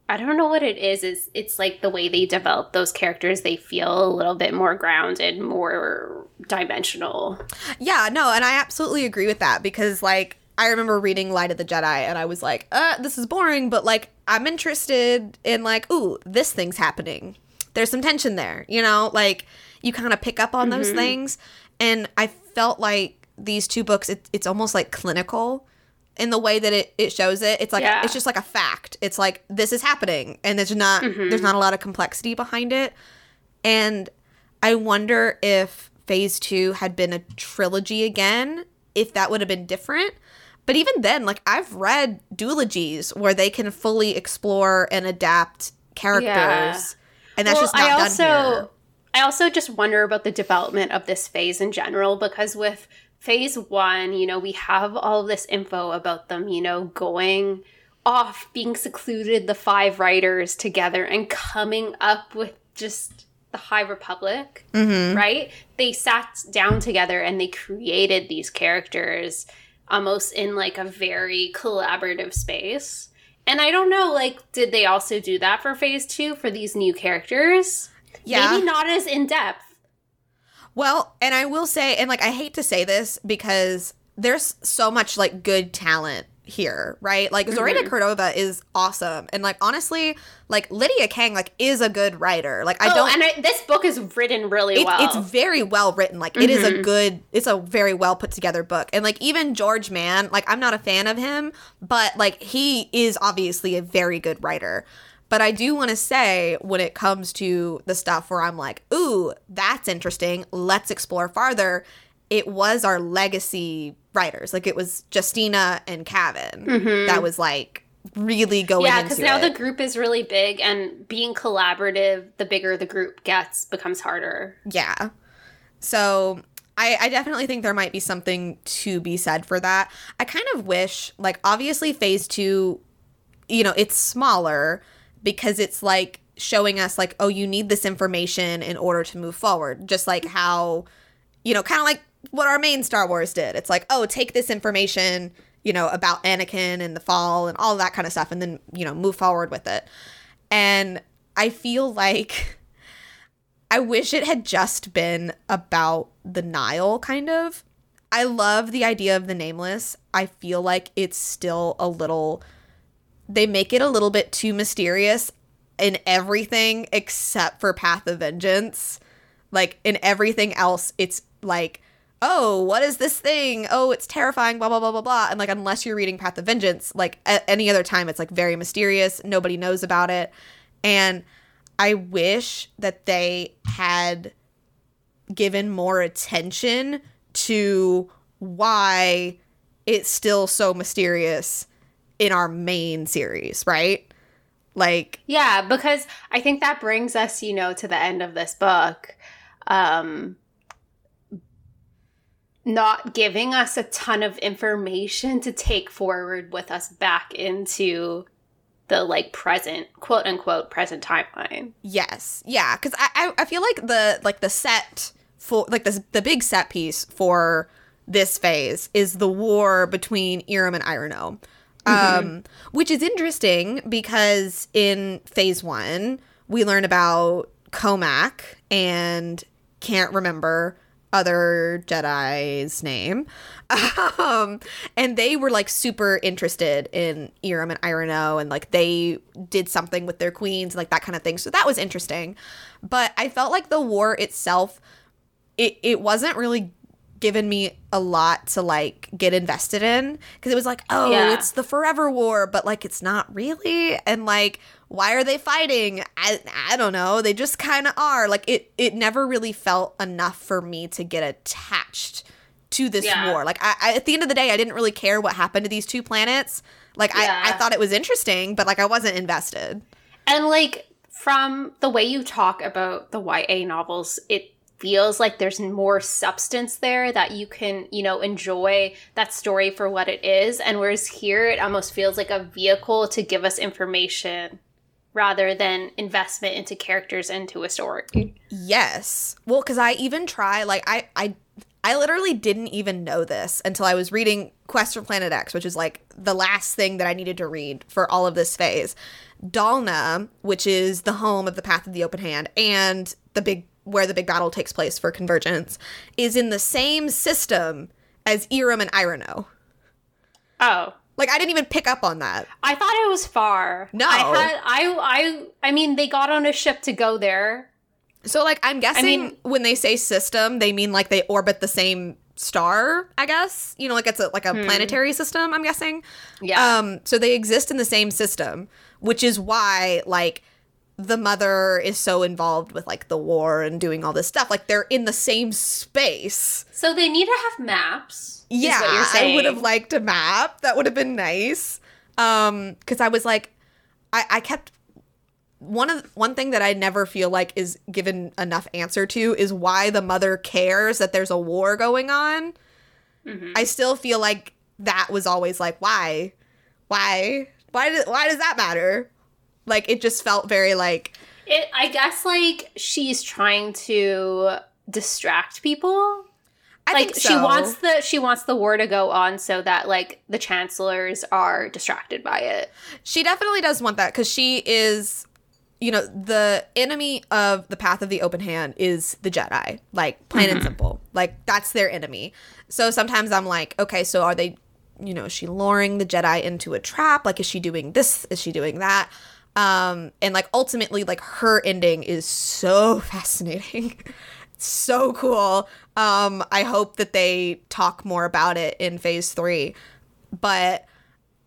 S2: I don't know what it is. Is it's like the way they develop those characters, they feel a little bit more grounded, more dimensional.
S1: Yeah, no, and I absolutely agree with that because like I remember reading Light of the Jedi and I was like, uh, this is boring, but like I'm interested in like, ooh, this thing's happening. There's some tension there, you know? Like you kind of pick up on those
S2: Mhm.
S1: things. And I felt like these two books, it, it's almost like clinical in the way that it, it shows it. It's like
S2: Yeah.
S1: it's just like a fact. It's like this is happening and there's not
S2: Mhm.
S1: there's not a lot of complexity behind it. And I wonder if phase two had been a trilogy again, if that would have been different. But even then, like I've read duologies where they can fully explore and adapt characters,
S2: Yeah.
S1: and that's
S2: Well,
S1: just not
S2: I
S1: done here.
S2: I also just wonder about the development of this phase in general because with phase one, you know, we have all this info about them, you know, going off, being secluded, the five writers together, and coming up with just the High Republic,
S1: Mm-hmm.
S2: right? They sat down together and they created these characters almost in like a very collaborative space. And I don't know, like, did they also do that for phase two for these new characters?
S1: Yeah.
S2: Maybe not as in depth.
S1: Well, and I will say, and like I hate to say this because there's so much like good talent here, right? Like Zoraida
S2: Mhm.
S1: Cordova is awesome, and like honestly, like Lydia Kang like is a good writer. Like I
S2: oh,
S1: don't.
S2: and I, this book is written really
S1: it-
S2: well.
S1: It's very well written. Like it is a
S2: Mhm.
S1: good, it's a very well put together book. And like even George Mann, like I'm not a fan of him, but like he is obviously a very good writer. But I do want to say when it comes to the stuff where I'm like, ooh, that's interesting. Let's explore farther. It was our legacy writers. Like it was Justina and Kevin
S2: Mhm.
S1: that was like really going
S2: yeah, because now
S1: it.
S2: the group is really big, and being collaborative, the bigger the group gets, becomes harder.
S1: Yeah. So I, I definitely think there might be something to be said for that. I kind of wish, like, obviously, phase two, you know, it's smaller because it's like showing us, like, oh, you need this information in order to move forward. Just like how, you know, kind of like what our main Star Wars did. It's like, oh, take this information, you know, about Anakin and the fall and all that kind of stuff, and then, you know, move forward with it. And I feel like. I wish it had just been about the Nihil, kind of. I love the idea of the nameless. I feel like it's still a little. They make it a little bit too mysterious in everything except for Path of Vengeance. Like, in everything else, it's like, oh, what is this thing? Oh, it's terrifying, blah, blah, blah, blah, blah. And, like, unless you're reading Path of Vengeance, like, at any other time, it's, like, very mysterious. Nobody knows about it. And I wish that they had given more attention to why it's still so mysterious in our main series, right? Like,
S2: Yeah, because I think that brings us, you know, to the end of this book. Um not giving us a ton of information to take forward with us back into the like present quote unquote present timeline.
S1: yes, yeah, because I, I I feel like the like the set for like the the big set piece for this phase is the war between Eiram and E'ronoh. Um, which is interesting because in phase one, we learn about Comac and can't remember other Jedi's name. Um, and they were like super interested in Eiram and E'ronoh and like they did something with their queens, like that kind of thing. So that was interesting. But I felt like the war itself, it, it wasn't really given me a lot to like get invested in because it was like oh
S2: Yeah.
S1: it's the forever war but like it's not really and like why are they fighting? I, I don't know. They just kind of are. Like it it never really felt enough for me to get attached to this
S2: Yeah.
S1: war. Like I, I at the end of the day i didn't really care what happened to these two planets. Like I, I thought it was interesting but like i wasn't invested.
S2: And like from the way you talk about the YA novels, it feels like there's more substance there that you can, you know, enjoy that story for what it is. And whereas here, it almost feels like a vehicle to give us information rather than investment into characters into a story.
S1: Yes. Well, because I even try like I I I literally didn't even know this until I was reading Quest for Planet X, which is like the last thing that I needed to read for all of this phase. Dalna, which is the home of the Path of the Open Hand and the big where the big battle takes place for Convergence, is in the same system as Eiram and E'ronoh.
S2: Oh.
S1: Like I didn't even pick up on that.
S2: I thought it was far.
S1: No.
S2: I had I I I mean they got on a ship to go there.
S1: So like I'm guessing
S2: mean-
S1: when they say system, they mean like they orbit the same star, I guess. You know, like it's a like a planetary system, I'm guessing.
S2: Yeah.
S1: Um so they exist in the same system, which is why like the mother is so involved with like the war and doing all this stuff. Like they're in the same space.
S2: So they need to have maps.
S1: Yeah, I would have liked a map. That would have been nice. Um, because I was like, I, I kept one of one thing that I never feel like is given enough answer to is why the mother cares that there's a war going on.
S2: Mhm.
S1: I still feel like that was always like, why, why, why why does that matter? Like it just felt very like
S2: It, I guess like she's trying to distract people.
S1: I
S2: like
S1: think
S2: she wants the she wants the war to go on so that like the chancellors are distracted by it.
S1: She definitely does want that because she is, you know, the enemy of the path of the open hand is the Jedi. Like, plain and mm-hmm. simple. Like, that's their enemy. So sometimes I'm like, okay, so are they, you know, is she luring the Jedi into a trap? Like, is she doing this? Is she doing that? Um, and like ultimately, like her ending is so fascinating. so cool. Um, I hope that they talk more about it in phase three. But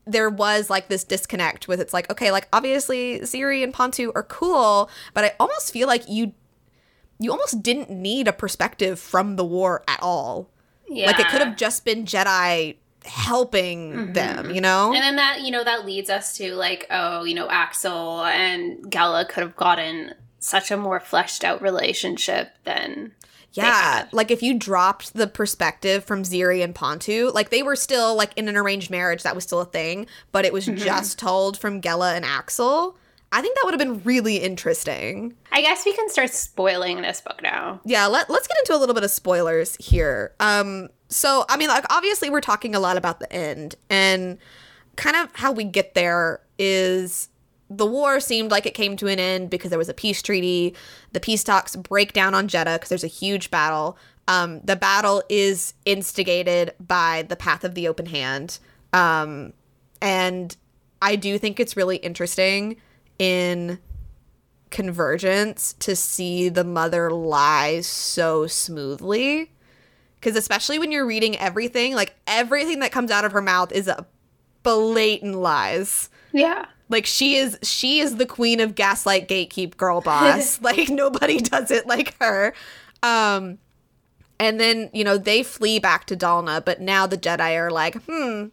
S1: there was like this disconnect with it's like okay like obviously Xiri and Phan-tu are cool but I almost feel like you you almost didn't need a perspective from the war at all
S2: Yeah.
S1: like it could have just been Jedi helping mm-hmm. them you know?
S2: And then that, you know, that leads us to like, oh, you know, Axel and Gella could have gotten such a more fleshed out relationship than
S1: yeah like if you dropped the perspective from Xiri and Phan-tu like they were still like in an arranged marriage that was still a thing but it was mm-hmm. just told from Gella and Axel I think that would have been really interesting.
S2: I guess we can start spoiling this book now.
S1: yeah let, let's get into a little bit of spoilers here. Um so i mean like obviously we're talking a lot about the end and kind of how we get there is the war seemed like it came to an end because there was a peace treaty. The peace talks break down on Jedha because there's a huge battle. Um, the battle is instigated by the path of the open hand. Um, and i do think it's really interesting in convergence to see the mother lie so smoothly. Because especially when you're reading everything like everything that comes out of her mouth is a blatant lies.
S2: Yeah.
S1: like she is she is the queen of gaslight gatekeep girl boss. Like nobody does it like her. Um and then you know they flee back to dalna but now the jedi are like hmm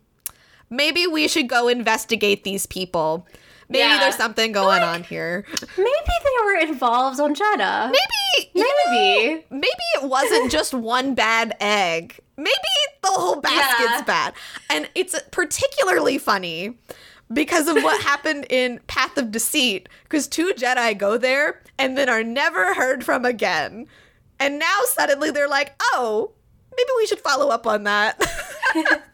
S1: maybe we should go investigate these people maybe
S2: Yeah.
S1: there's something going on here
S2: Maybe they were involved on Jedha.
S1: maybe you know,
S2: Maybe.
S1: maybe it wasn't just one bad egg. Maybe the whole basket's
S2: Yeah.
S1: bad. And it's particularly funny because of what happened in Path of Deceit, because two Jedi go there and then are never heard from again. And now suddenly they're like, oh, maybe we should follow up on that.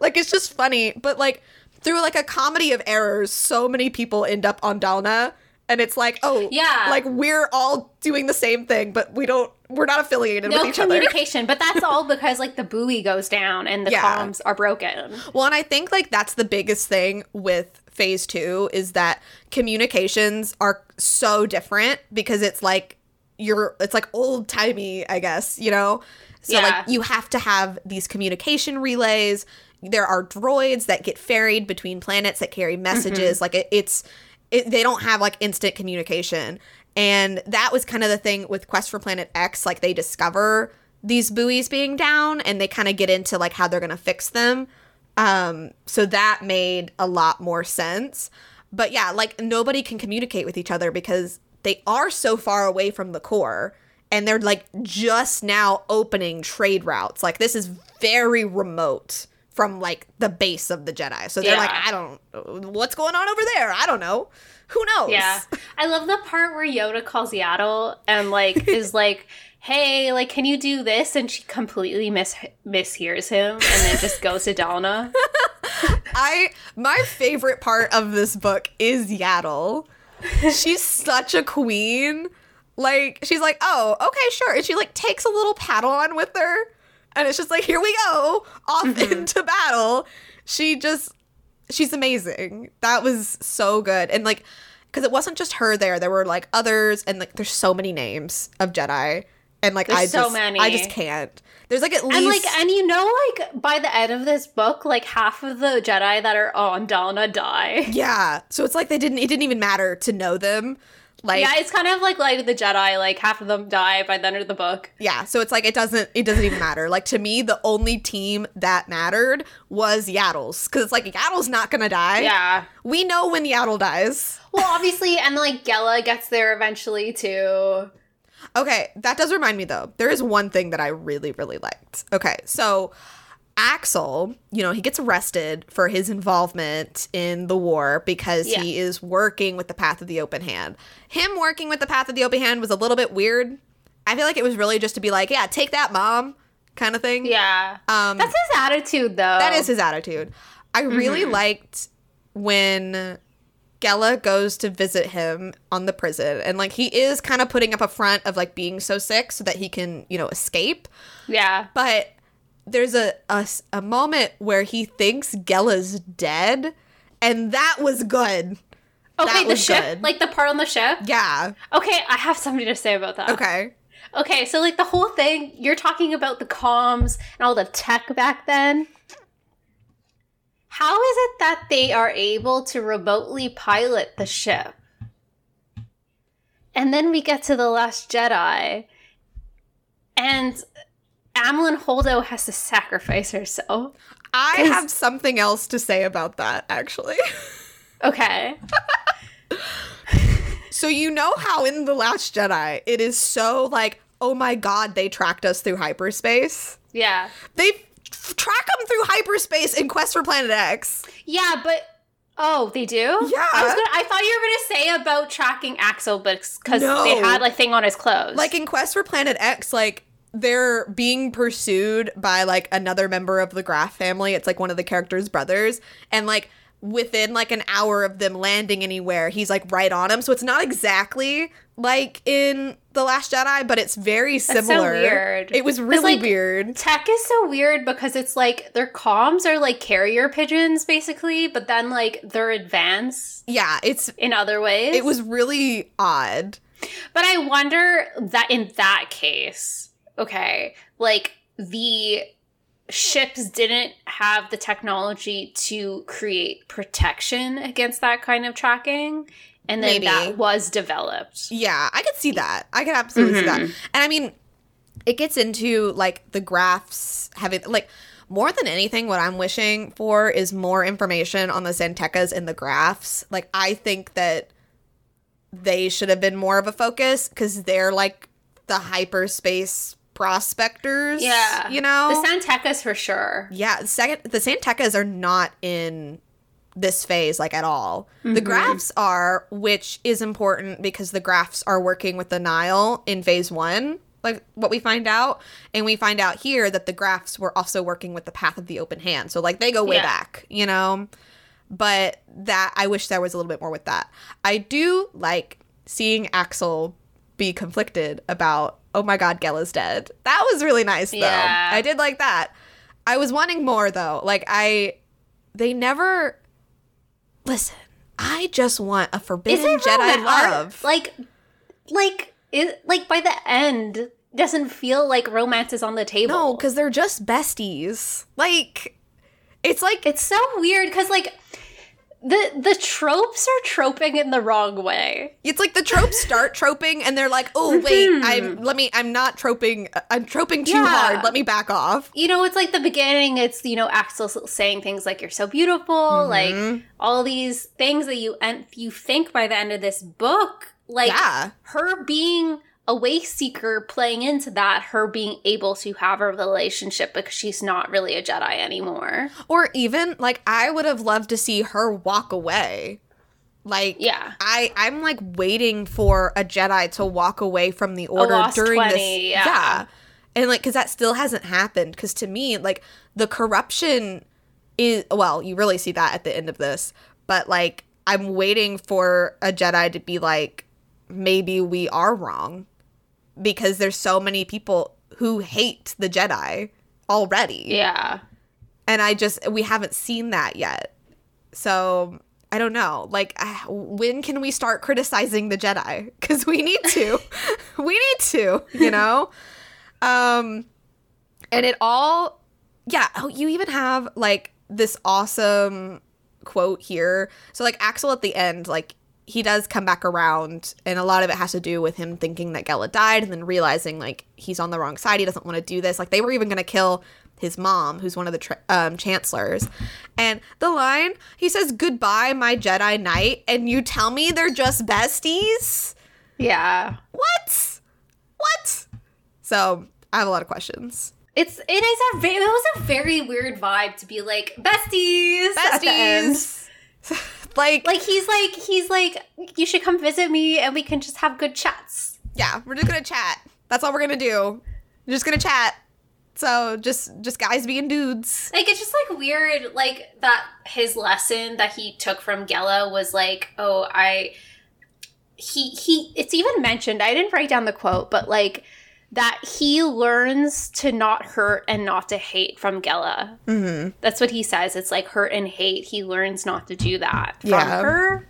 S1: like it's just funny, but like through like a comedy of errors, so many people end up on Dalna. And it's like, oh,
S2: Yeah.
S1: like we're all doing the same thing, but we don't, we're not affiliated
S2: No
S1: with each other.
S2: communication, but that's all because like the buoy goes down and the
S1: Yeah.
S2: comms are broken.
S1: Well, and I think like that's the biggest thing with phase two is that communications are so different because it's like you're it's like old timey, I guess, you know? So
S2: Yeah.
S1: like you have to have these communication relays. There are droids that get ferried between planets that carry messages. Like it, it's it, they don't have like instant communication. And that was kind of the thing with Quest for Planet X. Like they discover these buoys being down and they kind of get into like how they're going to fix them. Um, so that made a lot more sense. But yeah, like nobody can communicate with each other because they are so far away from the core and they're like just now opening trade routes. Like this is very remote from like the base of the Jedi. So they're
S2: Yeah.
S1: like, I don't what's going on over there? I don't know. Who knows?
S2: Yeah. I love the part where Yoda calls Yaddle and like is like, "Hey, like can you do this?" and she completely mis- mishears him and then just goes to Dalna.
S1: I my favorite part of this book is Yaddle. She's such a queen. Like she's like, "Oh, okay, sure." And she like takes a little paddle on with her. And it's just like, "Here we go, off mm-hmm. into battle." She just she's amazing. That was so good. And like cuz it wasn't just her there. There were like others and like there's so many names of Jedi. And like
S2: There's
S1: I
S2: so
S1: just
S2: many.
S1: I just can't. There's like at least
S2: And like and you know like by the end of this book like half of the Jedi that are on Dalna die.
S1: Yeah. So it's like they didn't it didn't even matter to know them. Like
S2: yeah, it's kind of like like the Jedi. Like half of them die by the end of the book.
S1: Yeah, so it's like it doesn't it doesn't even matter. Like to me, the only team that mattered was Yaddle's because it's like Yaddle's not gonna die.
S2: Yeah.
S1: we know when Yaddle dies.
S2: Well, obviously, and like Gella gets there eventually too.
S1: Okay, that does remind me though. There is one thing that I really really liked. Okay, so Axel, you know, he gets arrested for his involvement in the war because
S2: Yeah.
S1: he is working with the Path of the Open Hand. Him working with the Path of the Open Hand was a little bit weird. I feel like it was really just to be like, yeah, take that, mom, kind of thing.
S2: Yeah.
S1: Um,
S2: That's his attitude, though.
S1: that is his attitude. I really
S2: Mm-hmm.
S1: liked when Gella goes to visit him on the prison, and like he is kind of putting up a front of like being so sick so that he can, you know, escape.
S2: Yeah.
S1: But there's a, a, a moment where he thinks Gella's dead, and that was good.
S2: Okay,
S1: That
S2: the ship,
S1: good.
S2: like the part on the ship.
S1: Yeah.
S2: Okay, I have something to say about that.
S1: Okay.
S2: Okay, so like the whole thing, you're talking about the comms and all the tech back then. How is it that they are able to remotely pilot the ship? And then we get to The Last Jedi, and Amilyn Holdo has to sacrifice herself.
S1: I have something else to say about that actually.
S2: Okay.
S1: So you know how in The Last Jedi it is so like, oh my god, they tracked us through hyperspace.
S2: Yeah.
S1: They f- track them through hyperspace in Quest for Planet X.
S2: Yeah, but oh, they do.
S1: Yeah.
S2: I was gonna. I thought you were gonna say about tracking Axel, but because
S1: No.
S2: they had like thing on his clothes.
S1: Like in Quest for Planet X, like they're being pursued by like another member of the Graf family. It's like one of the characters' brothers, and like within like an hour of them landing anywhere, he's like right on him. So it's not exactly like in The Last Jedi, but it's very
S2: so
S1: similar.
S2: weird.
S1: It was really
S2: like,
S1: weird.
S2: Tech is so weird because it's like their comms are like carrier pigeons basically, but then like they're advanced
S1: Yeah, it's
S2: in other ways.
S1: it was really odd.
S2: But I wonder that in that case, okay, like the ships didn't have the technology to create protection against that kind of tracking. And then
S1: Maybe.
S2: that was developed.
S1: Yeah, I could see that. I could absolutely see that.
S2: Mhm.
S1: And I mean, it gets into like the Grafs having like more than anything what I'm wishing for is more information on the San Tekkas in the Grafs. Like I think that they should have been more of a focus cuz they're like the hyperspace prospectors,
S2: Yeah.
S1: you know.
S2: The San Tekkas for sure.
S1: Yeah, the second the San Tekkas are not in this phase like at all. The
S2: Mhm.
S1: Grafs are, which is important because the Grafs are working with the Nihil in phase one, like what we find out. And we find out here that the Grafs were also working with the path of the open hand. So like they go way
S2: Yeah.
S1: back, you know? But that I wish there was a little bit more with that. I do like seeing Axel be conflicted about, oh my god, Gella's dead. That was really nice though.
S2: Yeah.
S1: I did like that. I was wanting more though. Like I they never listen. I just want a forbidden Jedi love.
S2: like, like, it, like by the end, doesn't feel like romance is on the table.
S1: no, because they're just besties. Like it's like
S2: it's so weird because like the the tropes are troping in the wrong way.
S1: it's like the tropes start troping and they're like, oh wait,
S2: Mhm.
S1: I'm let me I'm not troping I'm troping too
S2: Yeah.
S1: hard. Let me back off.
S2: You know, it's like the beginning. It's you know Axel saying things like "You're so beautiful," like
S1: Mhm.
S2: all these things that you and you think by the end of this book, like
S1: yeah.
S2: her being a way seeker playing into that, her being able to have a relationship because she's not really a Jedi anymore.
S1: Or even like I would have loved to see her walk away. Like
S2: Yeah.
S1: I I'm like waiting for a Jedi to walk away from the order during
S2: 20,
S1: this
S2: yeah.
S1: And like cuz that still hasn't happened cuz to me like the corruption is well, you really see that at the end of this, but like I'm waiting for a Jedi to be like maybe we are wrong because there's so many people who hate the Jedi already
S2: Yeah.
S1: and I just we haven't seen that yet. So I don't know. Like, when can we start criticizing the Jedi? Because we need to. we need to. You know. Um, and it all. Yeah. Oh, you even have like this awesome quote here. So like Axel at the end, like he does come back around, and a lot of it has to do with him thinking that Gella died and then realizing like he's on the wrong side. He doesn't want to do this. Like they were even going to kill his mom, who's one of the tra- um, chancellors. And the line he says, "Goodbye, my Jedi Knight," and you tell me they're just besties.
S2: Yeah.
S1: What? What? So I have a lot of questions.
S2: It's it is a ve- it was a very weird vibe to be like besties, at the end.
S1: Besties. like,
S2: Like he's like he's like you should come visit me and we can just have good chats.
S1: yeah, we're just gonna chat. That's all we're gonna do. We're just gonna chat. So just just guys being dudes.
S2: Like it's just like weird like that his lesson that he took from Gella was like, "Oh, I he he it's even mentioned. I didn't write down the quote, but like that he learns to not hurt and not to hate from Gella.
S1: Mm-hmm.
S2: That's what he says. It's like hurt and hate. He learns not to do that from
S1: Yeah.
S2: her.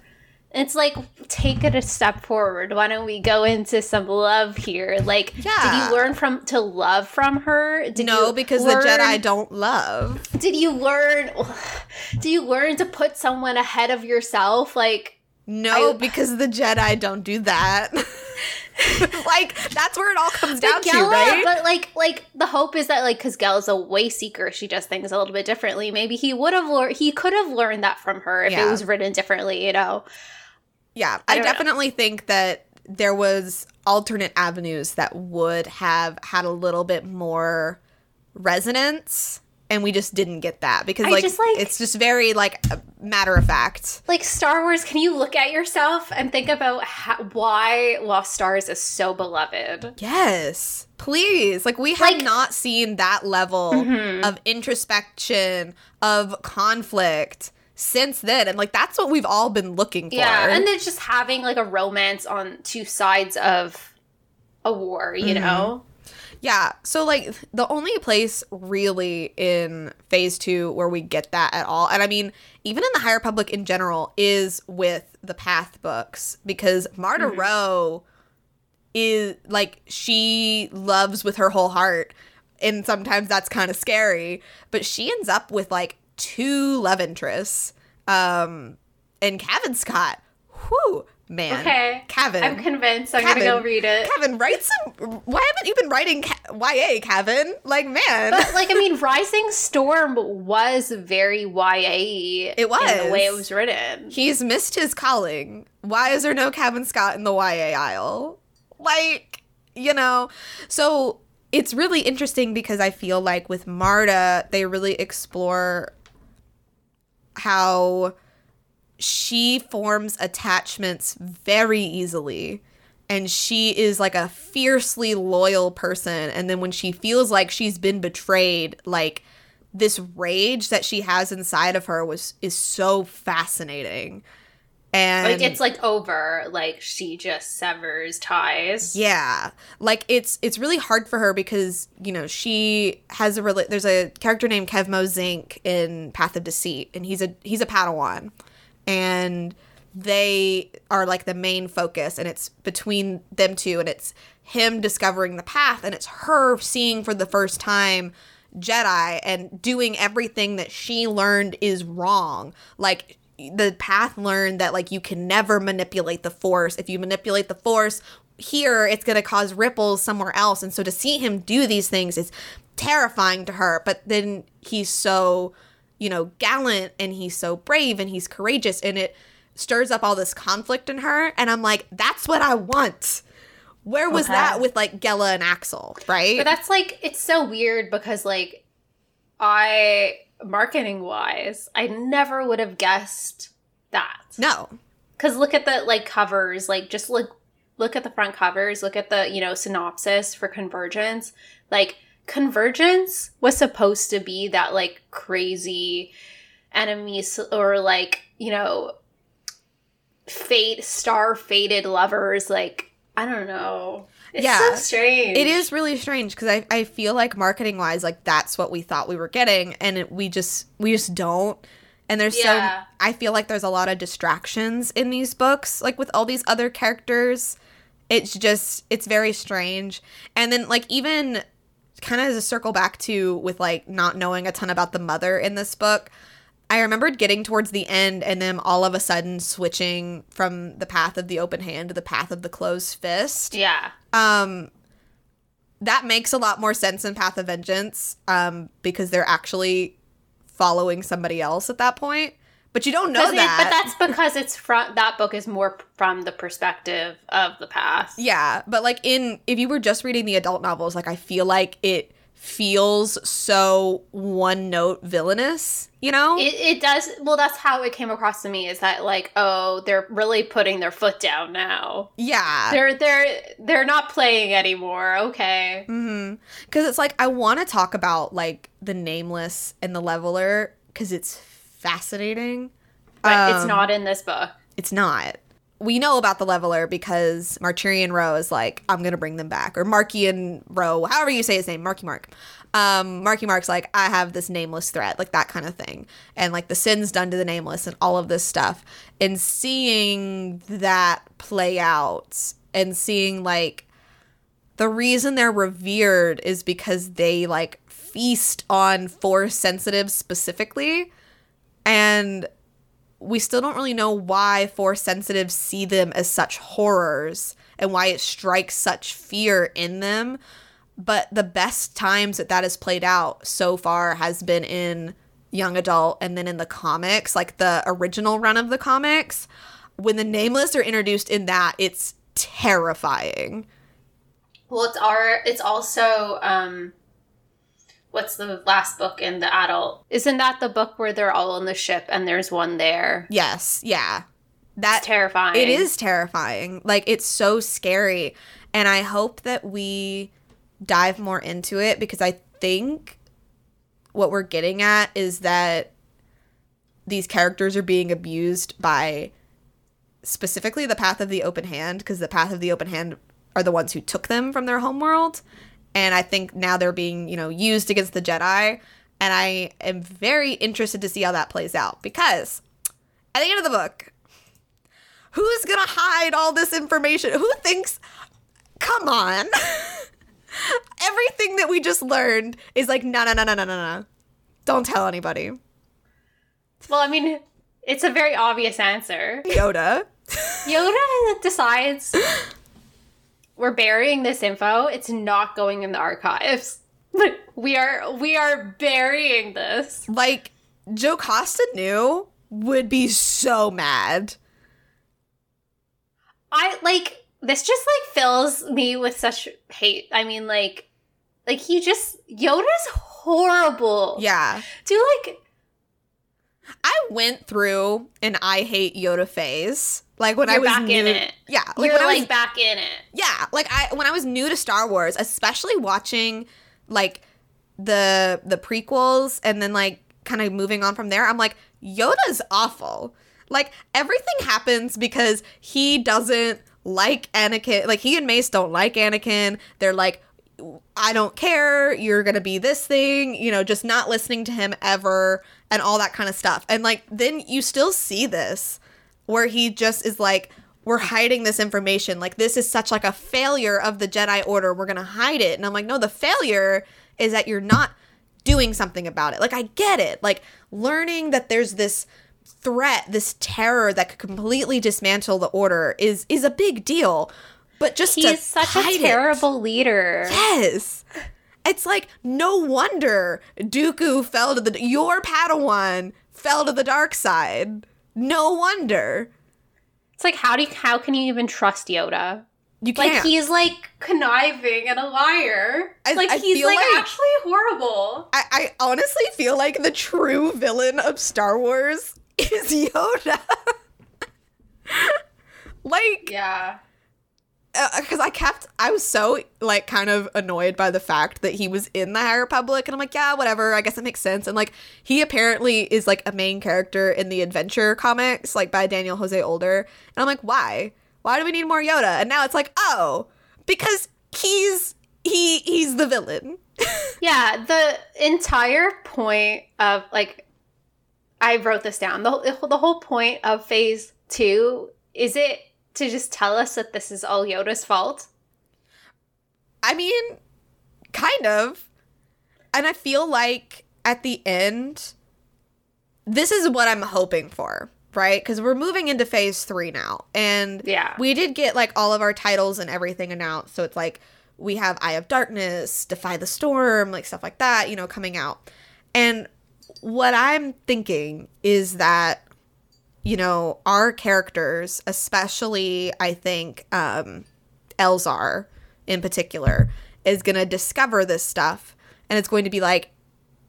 S2: It's like take it a step forward. Why don't we go into some love here? Like, did you learn from to love from her? Did
S1: no, because
S2: learn-
S1: the Jedi don't love.
S2: Did you learn? Do you learn to put someone ahead of yourself? Like,
S1: No,
S2: I-
S1: because the Jedi don't do that. like that's where it all comes down to, right?
S2: but like, like the hope is that like, because Gella's a way seeker, she does things a little bit differently. Maybe he would have learned. He could have learned that from her if
S1: Yeah.
S2: it was written differently. You know.
S1: Yeah,
S2: I
S1: I,
S2: don't know.
S1: definitely think that there was alternate avenues that would have had a little bit more resonance and we just didn't get that because like,
S2: just, like-
S1: it's just very like matter of fact.
S2: like Star Wars, can you look at yourself and think about how, why Lost Stars is so beloved?
S1: Yes. Please. Like we have
S2: Like-
S1: not seen that level
S2: Mhm.
S1: of introspection, of conflict since then and like that's what we've all been looking for.
S2: Yeah, and then just having like a romance on two sides of a war, you
S1: Mhm.
S2: know?
S1: Yeah. So like the only place really in phase two where we get that at all, and I mean, even in the High Republic in general, is with the Path books because Marda
S2: Mhm.
S1: Ro is like she loves with her whole heart, and sometimes that's kind of scary. But she ends up with like two love interests, um, and Kevin Scott. Whew, man.
S2: Okay.
S1: Kevin.
S2: I'm convinced. I'm gonna go read it.
S1: Kevin, write some. Why haven't you been writing YA, Kevin? Like, man.
S2: But like, I mean, Rising Storm was very YA.
S1: It
S2: in the way it
S1: was.
S2: was written.
S1: He's missed his calling. Why is there no Kevin Scott in the YA aisle? Like, you know. So it's really interesting because I feel like with Marda, they really explore how she forms attachments very easily. And she is like a fiercely loyal person. And then when she feels like she's been betrayed, like this rage that she has inside of her was is so fascinating. And
S2: Like it's like over. Like she just severs ties.
S1: yeah, like it's it's really hard for her because you know she has a rela- there's a character named Kevmo Zink in Path of Deceit, and he's a he's a Padawan, and they are like the main focus, and it's between them two, and it's him discovering the path, and it's her seeing for the first time Jedi and doing everything that she learned is wrong, like the path learned that like you can never manipulate the force. If you manipulate the force here it's going to cause ripples somewhere else. And so to see him do these things is terrifying to her but then he's so you know gallant and he's so brave and he's courageous and it stirs up all this conflict in her and i'm like that's what i want where was
S2: Okay.
S1: that with like Gella and Axel, right?
S2: But that's like it's so weird because like I marketing wise, I never would have guessed that.
S1: no.
S2: Cuz look at the like covers, like just look look at the front covers, look at the, you know, synopsis for Convergence. Like Convergence was supposed to be that like crazy enemies or like, you know, fate star fated lovers like I don't know. It's
S1: Yeah.
S2: so strange.
S1: It is really strange because I, I feel like marketing wise, like that's what we thought we were getting, and it, we just we just don't. And there's
S2: Yeah.
S1: so I feel like there's a lot of distractions in these books, like with all these other characters. It's just it's very strange. And then like even kind of as a circle back to with like not knowing a ton about the mother in this book. I remembered getting towards the end and then all of a sudden switching from the path of the open hand to the path of the closed fist.
S2: Yeah.
S1: Um that makes a lot more sense in Path of Vengeance um because they're actually following somebody else at that point. But you don't know
S2: 'Cause it-
S1: that.
S2: but that's because it's from that book is more from the perspective of the past.
S1: Yeah, but like in if you were just reading the adult novels, like I feel like it feels so one note villainous, you know?
S2: It, it does. Well, that's how it came across to me. Is that like, oh, they're really putting their foot down now.
S1: yeah.
S2: They're they're they're not playing anymore. Okay.
S1: Mhm. Cuz it's like I want to talk about like the nameless and the leveler cuz it's fascinating.
S2: But it's
S1: Um,
S2: not in this book.
S1: It's not. We know about the leveler because Marturian Row is like, I'm gonna bring them back. Or Markian Row, however you say his name, Marky Mark. Um, Marky Mark's like, I have this nameless threat, like that kind of thing. And like the sins done to the nameless and all of this stuff. And seeing that play out and seeing like the reason they're revered is because they like feast on force sensitive specifically. And we still don't really know why force sensitives see them as such horrors and why it strikes such fear in them. But the best times that that has played out so far has been in young adult and then in the comics, like the original run of the comics. When the nameless are introduced in that, it's terrifying.
S2: Well, it's our. It's also um. What's the last book in the adult? Isn't that the book where they're all on the ship and there's one there?
S1: Yes, yeah. That
S2: It's terrifying.
S1: It is terrifying. Like it's so scary. And I hope that we dive more into it because I think what we're getting at is that these characters are being abused by specifically the path of the open hand because the path of the open hand are the ones who took them from their homeworld and I think now they're being, you know, used against the Jedi and I am very interested to see how that plays out because at the end of the book who's gonna hide all this information? Who thinks? Come on. Everything that we just learned is like, no, no, no, no, no, no, no. Don't tell anybody.
S2: Well, I mean, it's a very obvious answer.
S1: Yoda.
S2: Yoda decides we're burying this info. It's not going in the archives. We are we are burying this.
S1: Like, Jocasta Nu would be so mad.
S2: I like this just like fills me with such hate. I mean like like he just Yoda's horrible.
S1: Yeah.
S2: Do like
S1: I went through an I hate Yoda phase. Like when I
S2: You're
S1: was
S2: back
S1: new,
S2: in it.
S1: Yeah, like
S2: you're
S1: when I was
S2: back in it.
S1: yeah like i when i was new to star wars especially watching like the the prequels and then like kind of moving on from there i'm like yoda's awful like everything happens because he doesn't like anakin like he and mace don't like anakin they're like i don't care you're gonna be this thing you know just not listening to him ever and all that kind of stuff and like then you still see this where he just is like we're hiding this information. Like this is such like a failure of the jedi order. We're gonna hide it. And i'm like no the failure is that you're not doing something about it. Like i get it. Like learning that there's this threat this terror that could completely dismantle the order is is a big deal. But just
S2: He's such a
S1: it-
S2: terrible leader.
S1: yes. It's like no wonder dooku fell to the your padawan fell to the dark side no wonder
S2: It's like how do you, how can you even trust Yoda?
S1: you can't
S2: Like he's like conniving and a liar.
S1: I-
S2: like
S1: I
S2: he's like,
S1: like-
S2: actually horrible.
S1: I, I honestly feel like the true villain of Star Wars is Yoda. like,
S2: Yeah.
S1: Uh, because I kept, I was so like kind of annoyed by the fact that he was in the High Republic, and I'm like, yeah, whatever. I guess it makes sense. And like, he apparently is like a main character in the adventure comics, like by Daniel Jose Older. And I'm like, why? Why do we need more Yoda? And now it's like, oh, because he's he he's the villain.
S2: Yeah, the entire point of like I wrote this down. The the whole point of phase 2 is it to just tell us that this is all Yoda's fault?
S1: I mean, kind of. And I feel like at the end, this is what I'm hoping for, right? Because we're moving into phase three now. And
S2: Yeah.
S1: we did get like all of our titles and everything announced. So it's like we have Eye of Darkness, Defy the Storm, like stuff like that, you know, coming out. And what I'm thinking is that, you know, our characters, especially I think um, Elzar in particular, is going to discover this stuff. And it's going to be like,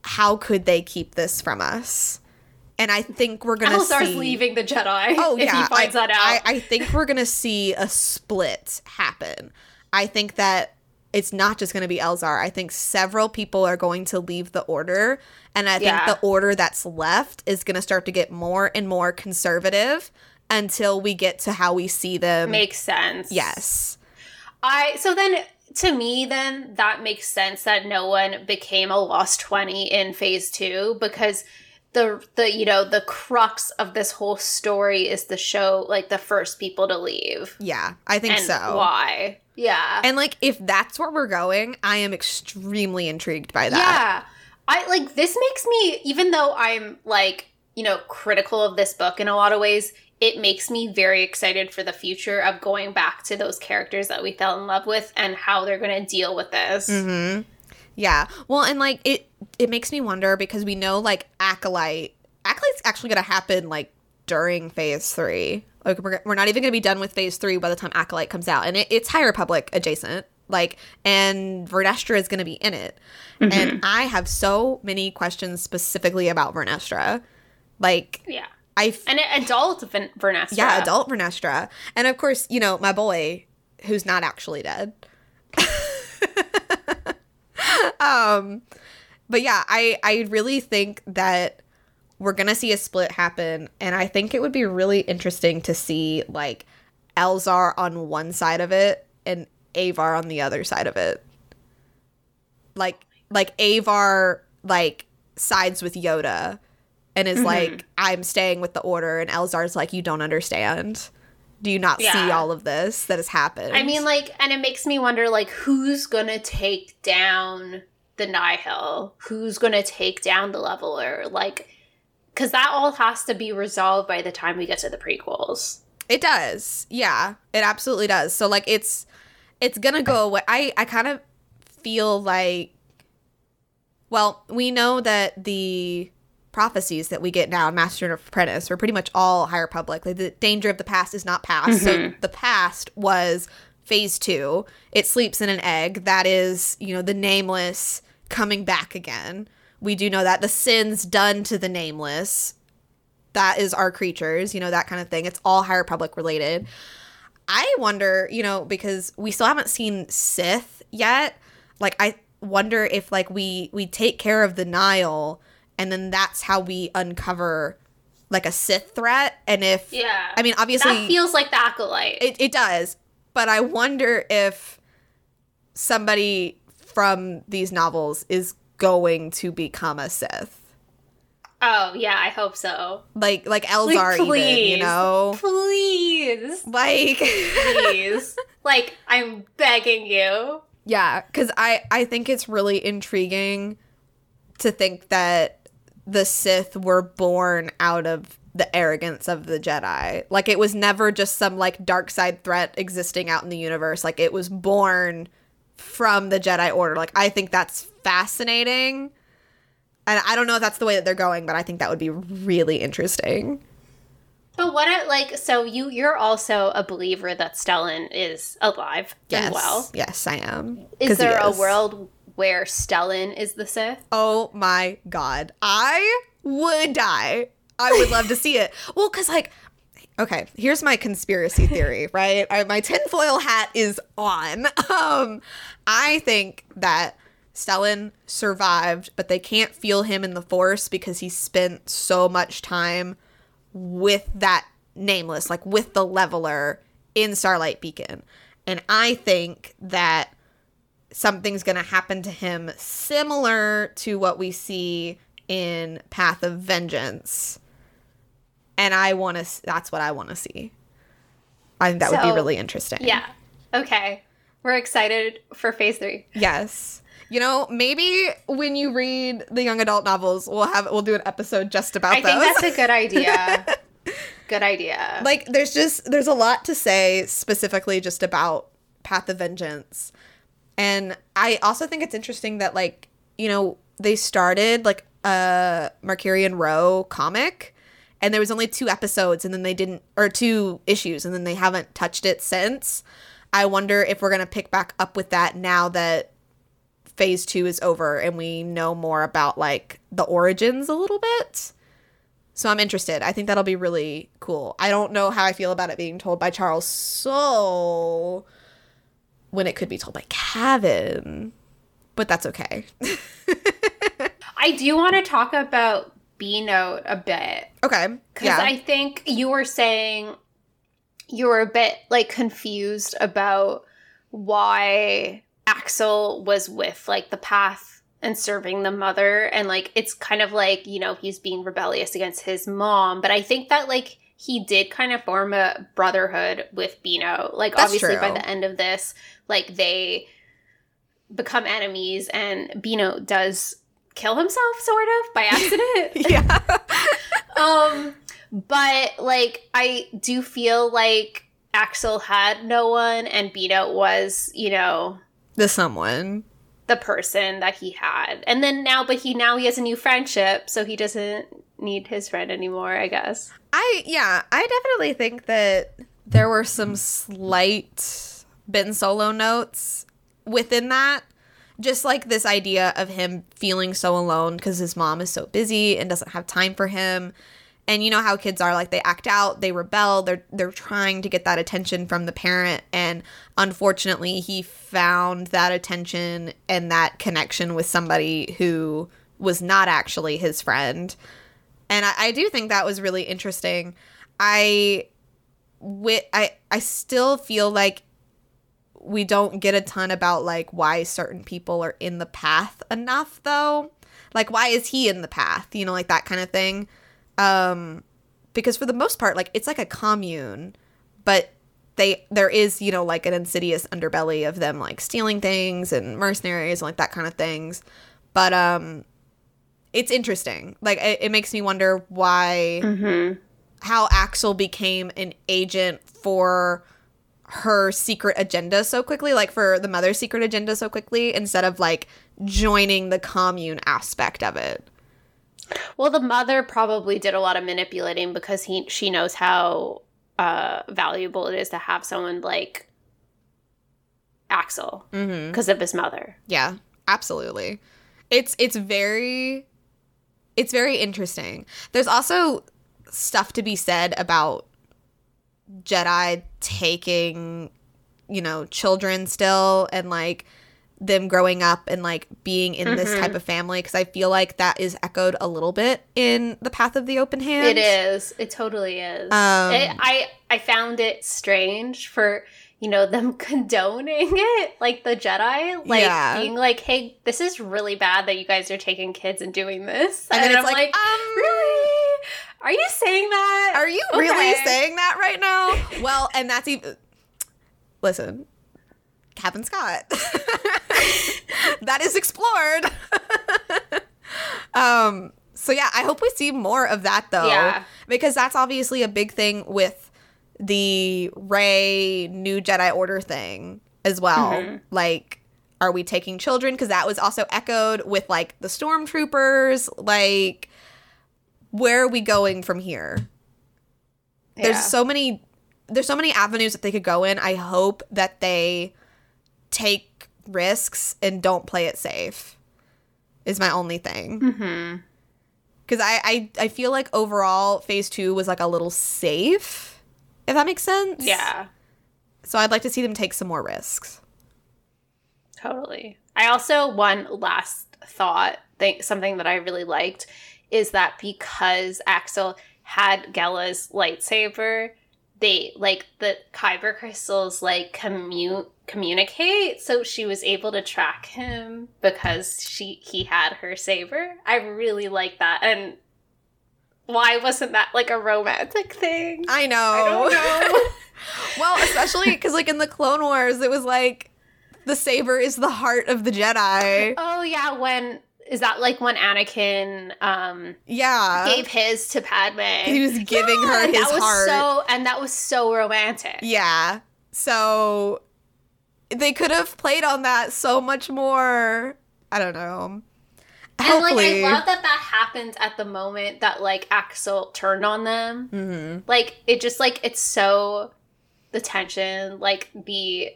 S1: how could they keep this from us? And I think we're gonna
S2: Elzar's
S1: see.
S2: leaving the Jedi.
S1: Oh
S2: if
S1: yeah,
S2: he finds
S1: I,
S2: that out.
S1: I, I think we're gonna see a split happen. I think that it's not just gonna be Elzar. I think several people are going to leave the order, and I
S2: Yeah.
S1: think the order that's left is gonna start to get more and more conservative until we get to how we see them.
S2: Makes sense.
S1: yes.
S2: I so then to me then that makes sense that no one became a lost 20 in phase 2 because the the you know the crux of this whole story is the show like the first people to leave
S1: Yeah, I think
S2: and
S1: so.
S2: why yeah
S1: And like, if that's where we're going, I am extremely intrigued by that.
S2: yeah i like this makes me even though i'm like you know critical of this book in a lot of ways it makes me very excited for the future of going back to those characters that we fell in love with and how they're going to deal with this
S1: Mm-hmm. Yeah. Well, and like it, it makes me wonder because we know like acolyte, acolyte's actually gonna happen like during phase three. Like we're we're not even gonna be done with phase three by the time acolyte comes out, and it, it's High Republic adjacent. Like, and Vernestra is gonna be in it, and I have so many questions specifically about Vernestra. Like,
S2: yeah
S1: I f-
S2: An adult Vernestra.
S1: yeah, adult Vernestra, and of course, you know my boy who's not actually dead. um, but yeah, I I really think that we're gonna see a split happen, and I think it would be really interesting to see like Elzar on one side of it and Avar on the other side of it. Like like Avar like sides with Yoda and is mm-hmm. like, I'm staying with the order, and Elzar's like, You don't understand. Do you not see all of this that has happened?
S2: I mean, like, and it makes me wonder, like, who's gonna take down the Nihil? Who's gonna take down the Leveler? Like, because that all has to be resolved by the time we get to the prequels.
S1: It does. Yeah, it absolutely does. So like it's it's going to go away. I I kind of feel like well, we know that the prophecies that we get now in Master and Apprentice are pretty much all High Republic. Like the danger of the past is not past. So mm-hmm. the past was phase 2. It sleeps in an egg. That is, you know, the nameless coming back again. We do know that the sins done to the nameless that is our creatures, you know, that kind of thing. It's all High Republic related. I wonder, you know, because we still haven't seen Sith yet. Like I wonder if like we we take care of the Nihil and then that's how we uncover like a Sith threat and if
S2: Yeah.
S1: I mean obviously
S2: that feels like the acolyte.
S1: it, it does, but I wonder if somebody from these novels is going to become a Sith.
S2: oh yeah, I hope so.
S1: Like like Elzar even, you know?
S2: Please,
S1: Like
S2: please, like I'm begging you.
S1: Yeah, because I I think it's really intriguing to think that the Sith were born out of the arrogance of the Jedi. Like it was never just some like dark side threat existing out in the universe. Like it was born from the Jedi Order. Like I think that's fascinating. And I don't know if that's the way that they're going, but I think that would be really interesting.
S2: But what it like? So you you're also a believer that Stellan is alive
S1: Yes.
S2: and well.
S1: Yes, I am.
S2: Is
S1: he
S2: there a world where Stellan is the Sith?
S1: Oh my god. I would die. I would love to see it. Well, because, like, okay, here's my conspiracy theory, right? I, my tinfoil hat is on. Um, I think that Stellan survived, but they can't feel him in the Force because he spent so much time with that nameless, like with the leveler in Starlight Beacon. And I think that something's going to happen to him similar to what we see in Path of Vengeance. And I want to that's what I want to see. I think that would be really interesting.
S2: Yeah. Okay. We're excited for phase three.
S1: Yes. You know, maybe when you read the young adult novels, we'll have we'll do an episode just about
S2: I
S1: those.
S2: think that's a good idea. good idea.
S1: like there's just there's a lot to say specifically just about Path of Vengeance. And I also think it's interesting that like, you know, they started like a Mercurian Row comic and there was only two episodes and then they didn't or two issues and then they haven't touched it since. I wonder if we're going to pick back up with that now that phase 2 is over and we know more about like the origins a little bit. So I'm interested. I think that'll be really cool. I don't know how I feel about it being told by Charles Soule when it could be told by Kevin, but that's okay.
S2: I do want to talk about B Note a bit
S1: okay.
S2: because
S1: Yeah.
S2: I think you were saying you were a bit like confused about why Axel was with like the path and serving the mother and like it's kind of like you know he's being rebellious against his mom but I think that like he did kind of form a brotherhood with Bino. Like
S1: That's
S2: obviously by the end of this like they become enemies and Bino does kill himself sort of by accident.
S1: Yeah.
S2: um, but like I do feel like Axel had no one and Beto was, you know,
S1: the someone.
S2: the person that he had. And then now but he now he has a new friendship, so he doesn't need his friend anymore, I guess.
S1: I yeah, I definitely think that there were some slight Ben Solo notes within that. Just like this idea of him feeling so alone because his mom is so busy and doesn't have time for him. And you know how kids are like they act out, they rebel, they're they're trying to get that attention from the parent and unfortunately he found that attention and that connection with somebody who was not actually his friend. And I, I do think that was really interesting. I wi- I I still feel like we don't get a ton about like why certain people are in the path enough though. Like why is he in the path? You know, like that kind of thing. Um because for the most part like it's like a commune, but they there is, you know, like an insidious underbelly of them like stealing things and mercenaries and like that kind of things. But um it's interesting. Like it, it makes me wonder why
S2: Mm-hmm.
S1: how Axel became an agent for her secret agenda so quickly, like for the mother's secret agenda so quickly, instead of like joining the commune aspect of it.
S2: Well, the mother probably did a lot of manipulating because he she knows how uh valuable it is to have someone like Axel
S1: Mm-hmm.
S2: because of his mother.
S1: Yeah, absolutely. It's it's very it's very interesting. There's also stuff to be said about Jedi taking, you know, children still and like them growing up and like being in this
S2: Mhm.
S1: type of family because I feel like that is echoed a little bit in the Path of the Open Hand.
S2: It is. It totally is.
S1: Um,
S2: It- I I found it strange for you know them condoning it, like the Jedi, like
S1: Yeah.
S2: being like, "Hey, this is really bad that you guys are taking kids and doing this."
S1: And then it's
S2: I'm
S1: like, um,
S2: really? Are you saying that?
S1: Are you really saying that right now? well, and that's even. Listen, Kevin Scott. that is explored. um. So yeah, I hope we see more of that though.
S2: Yeah.
S1: Because that's obviously a big thing with the Rey New Jedi Order thing as well.
S2: Mhm.
S1: Like. Are we taking children? Because that was also echoed with like the stormtroopers. Like, where are we going from here? there's so many there's so many avenues that they could go in. I hope that they take risks and don't play it safe. Is my only thing.
S2: Mhm.
S1: Cuz I, I I feel like overall phase 2 was like a little safe. If that makes sense.
S2: Yeah.
S1: So I'd like to see them take some more risks.
S2: Totally. I also one last thought, think something that I really liked is that because Axel had Gela's lightsaber, they like the kyber crystals like commute communicate so she was able to track him because she he had her saber. I really like that and why wasn't that like a romantic thing?
S1: I know.
S2: I don't know.
S1: well, especially cuz like in the Clone Wars it was like the saber is the heart of the Jedi.
S2: Oh yeah, when is that like when Anakin um
S1: Yeah.
S2: gave his to Padme?
S1: he was giving
S2: Yeah,
S1: her his
S2: that was
S1: heart.
S2: so and that was so romantic.
S1: Yeah. So they could have played on that so much more. I don't know.
S2: And
S1: Hopefully.
S2: like I love that that happened at the moment that like Axel turned on them.
S1: Mhm.
S2: Like it just like it's so the tension, like the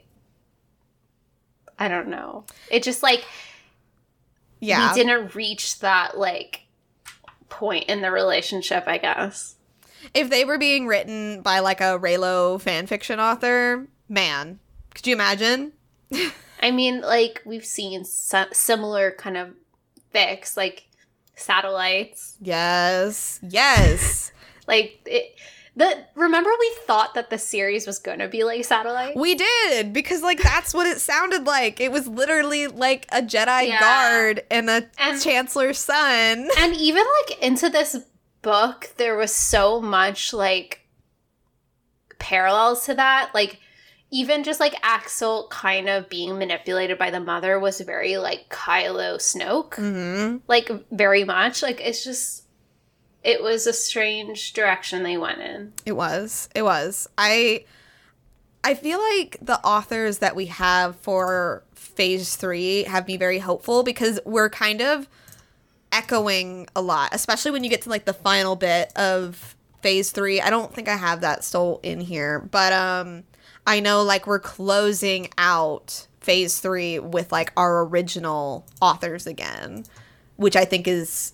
S2: I don't know. It just like
S1: Yeah.
S2: we didn't reach that like point in the relationship, I guess.
S1: if they were being written by like a Reylo fan fiction author, man, could you imagine?
S2: I mean, like we've seen si- similar kind of fics, like satellites.
S1: Yes. Yes.
S2: Like it, the remember we thought that the series was going to be like satellite.
S1: we did because like that's what it sounded like. It was literally like a Jedi
S2: Yeah.
S1: guard and a
S2: And-
S1: chancellor's son.
S2: and even like into this book, there was so much like parallels to that. Like even just like Axel kind of being manipulated by the mother was very like Kylo Snoke.
S1: hmm
S2: like very much like it's just it was a strange direction they went in
S1: It was. It was. I I feel like the authors that we have for phase 3 have me very hopeful because we're kind of echoing a lot, especially when you get to like the final bit of phase 3. I don't think I have that still in here, but um I know like we're closing out phase 3 with like our original authors again, which I think is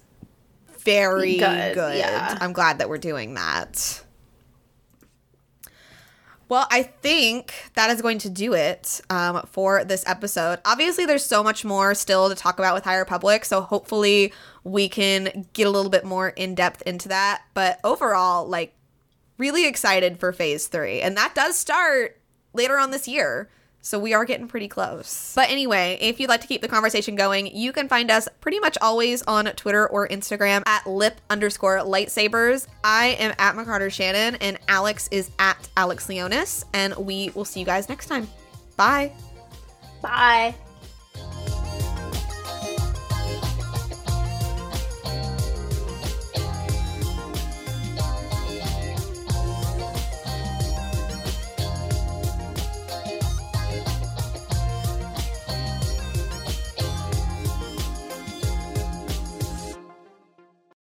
S1: very
S2: Good,
S1: good.
S2: yeah.
S1: I'm glad that we're doing that. Well, I think that is going to do it um, for this episode. Obviously, there's so much more still to talk about with High Republic, so hopefully we can get a little bit more in depth into that. But overall, like, really excited for Phase Three, and that does start later on this year. So we are getting pretty close. But anyway, if you'd like to keep the conversation going, you can find us pretty much always on Twitter or Instagram at lip underscore lightsabers. I am at McCarter Shannon and Alex is at Alex Leonis. And we will see you guys next time. Bye.
S2: bye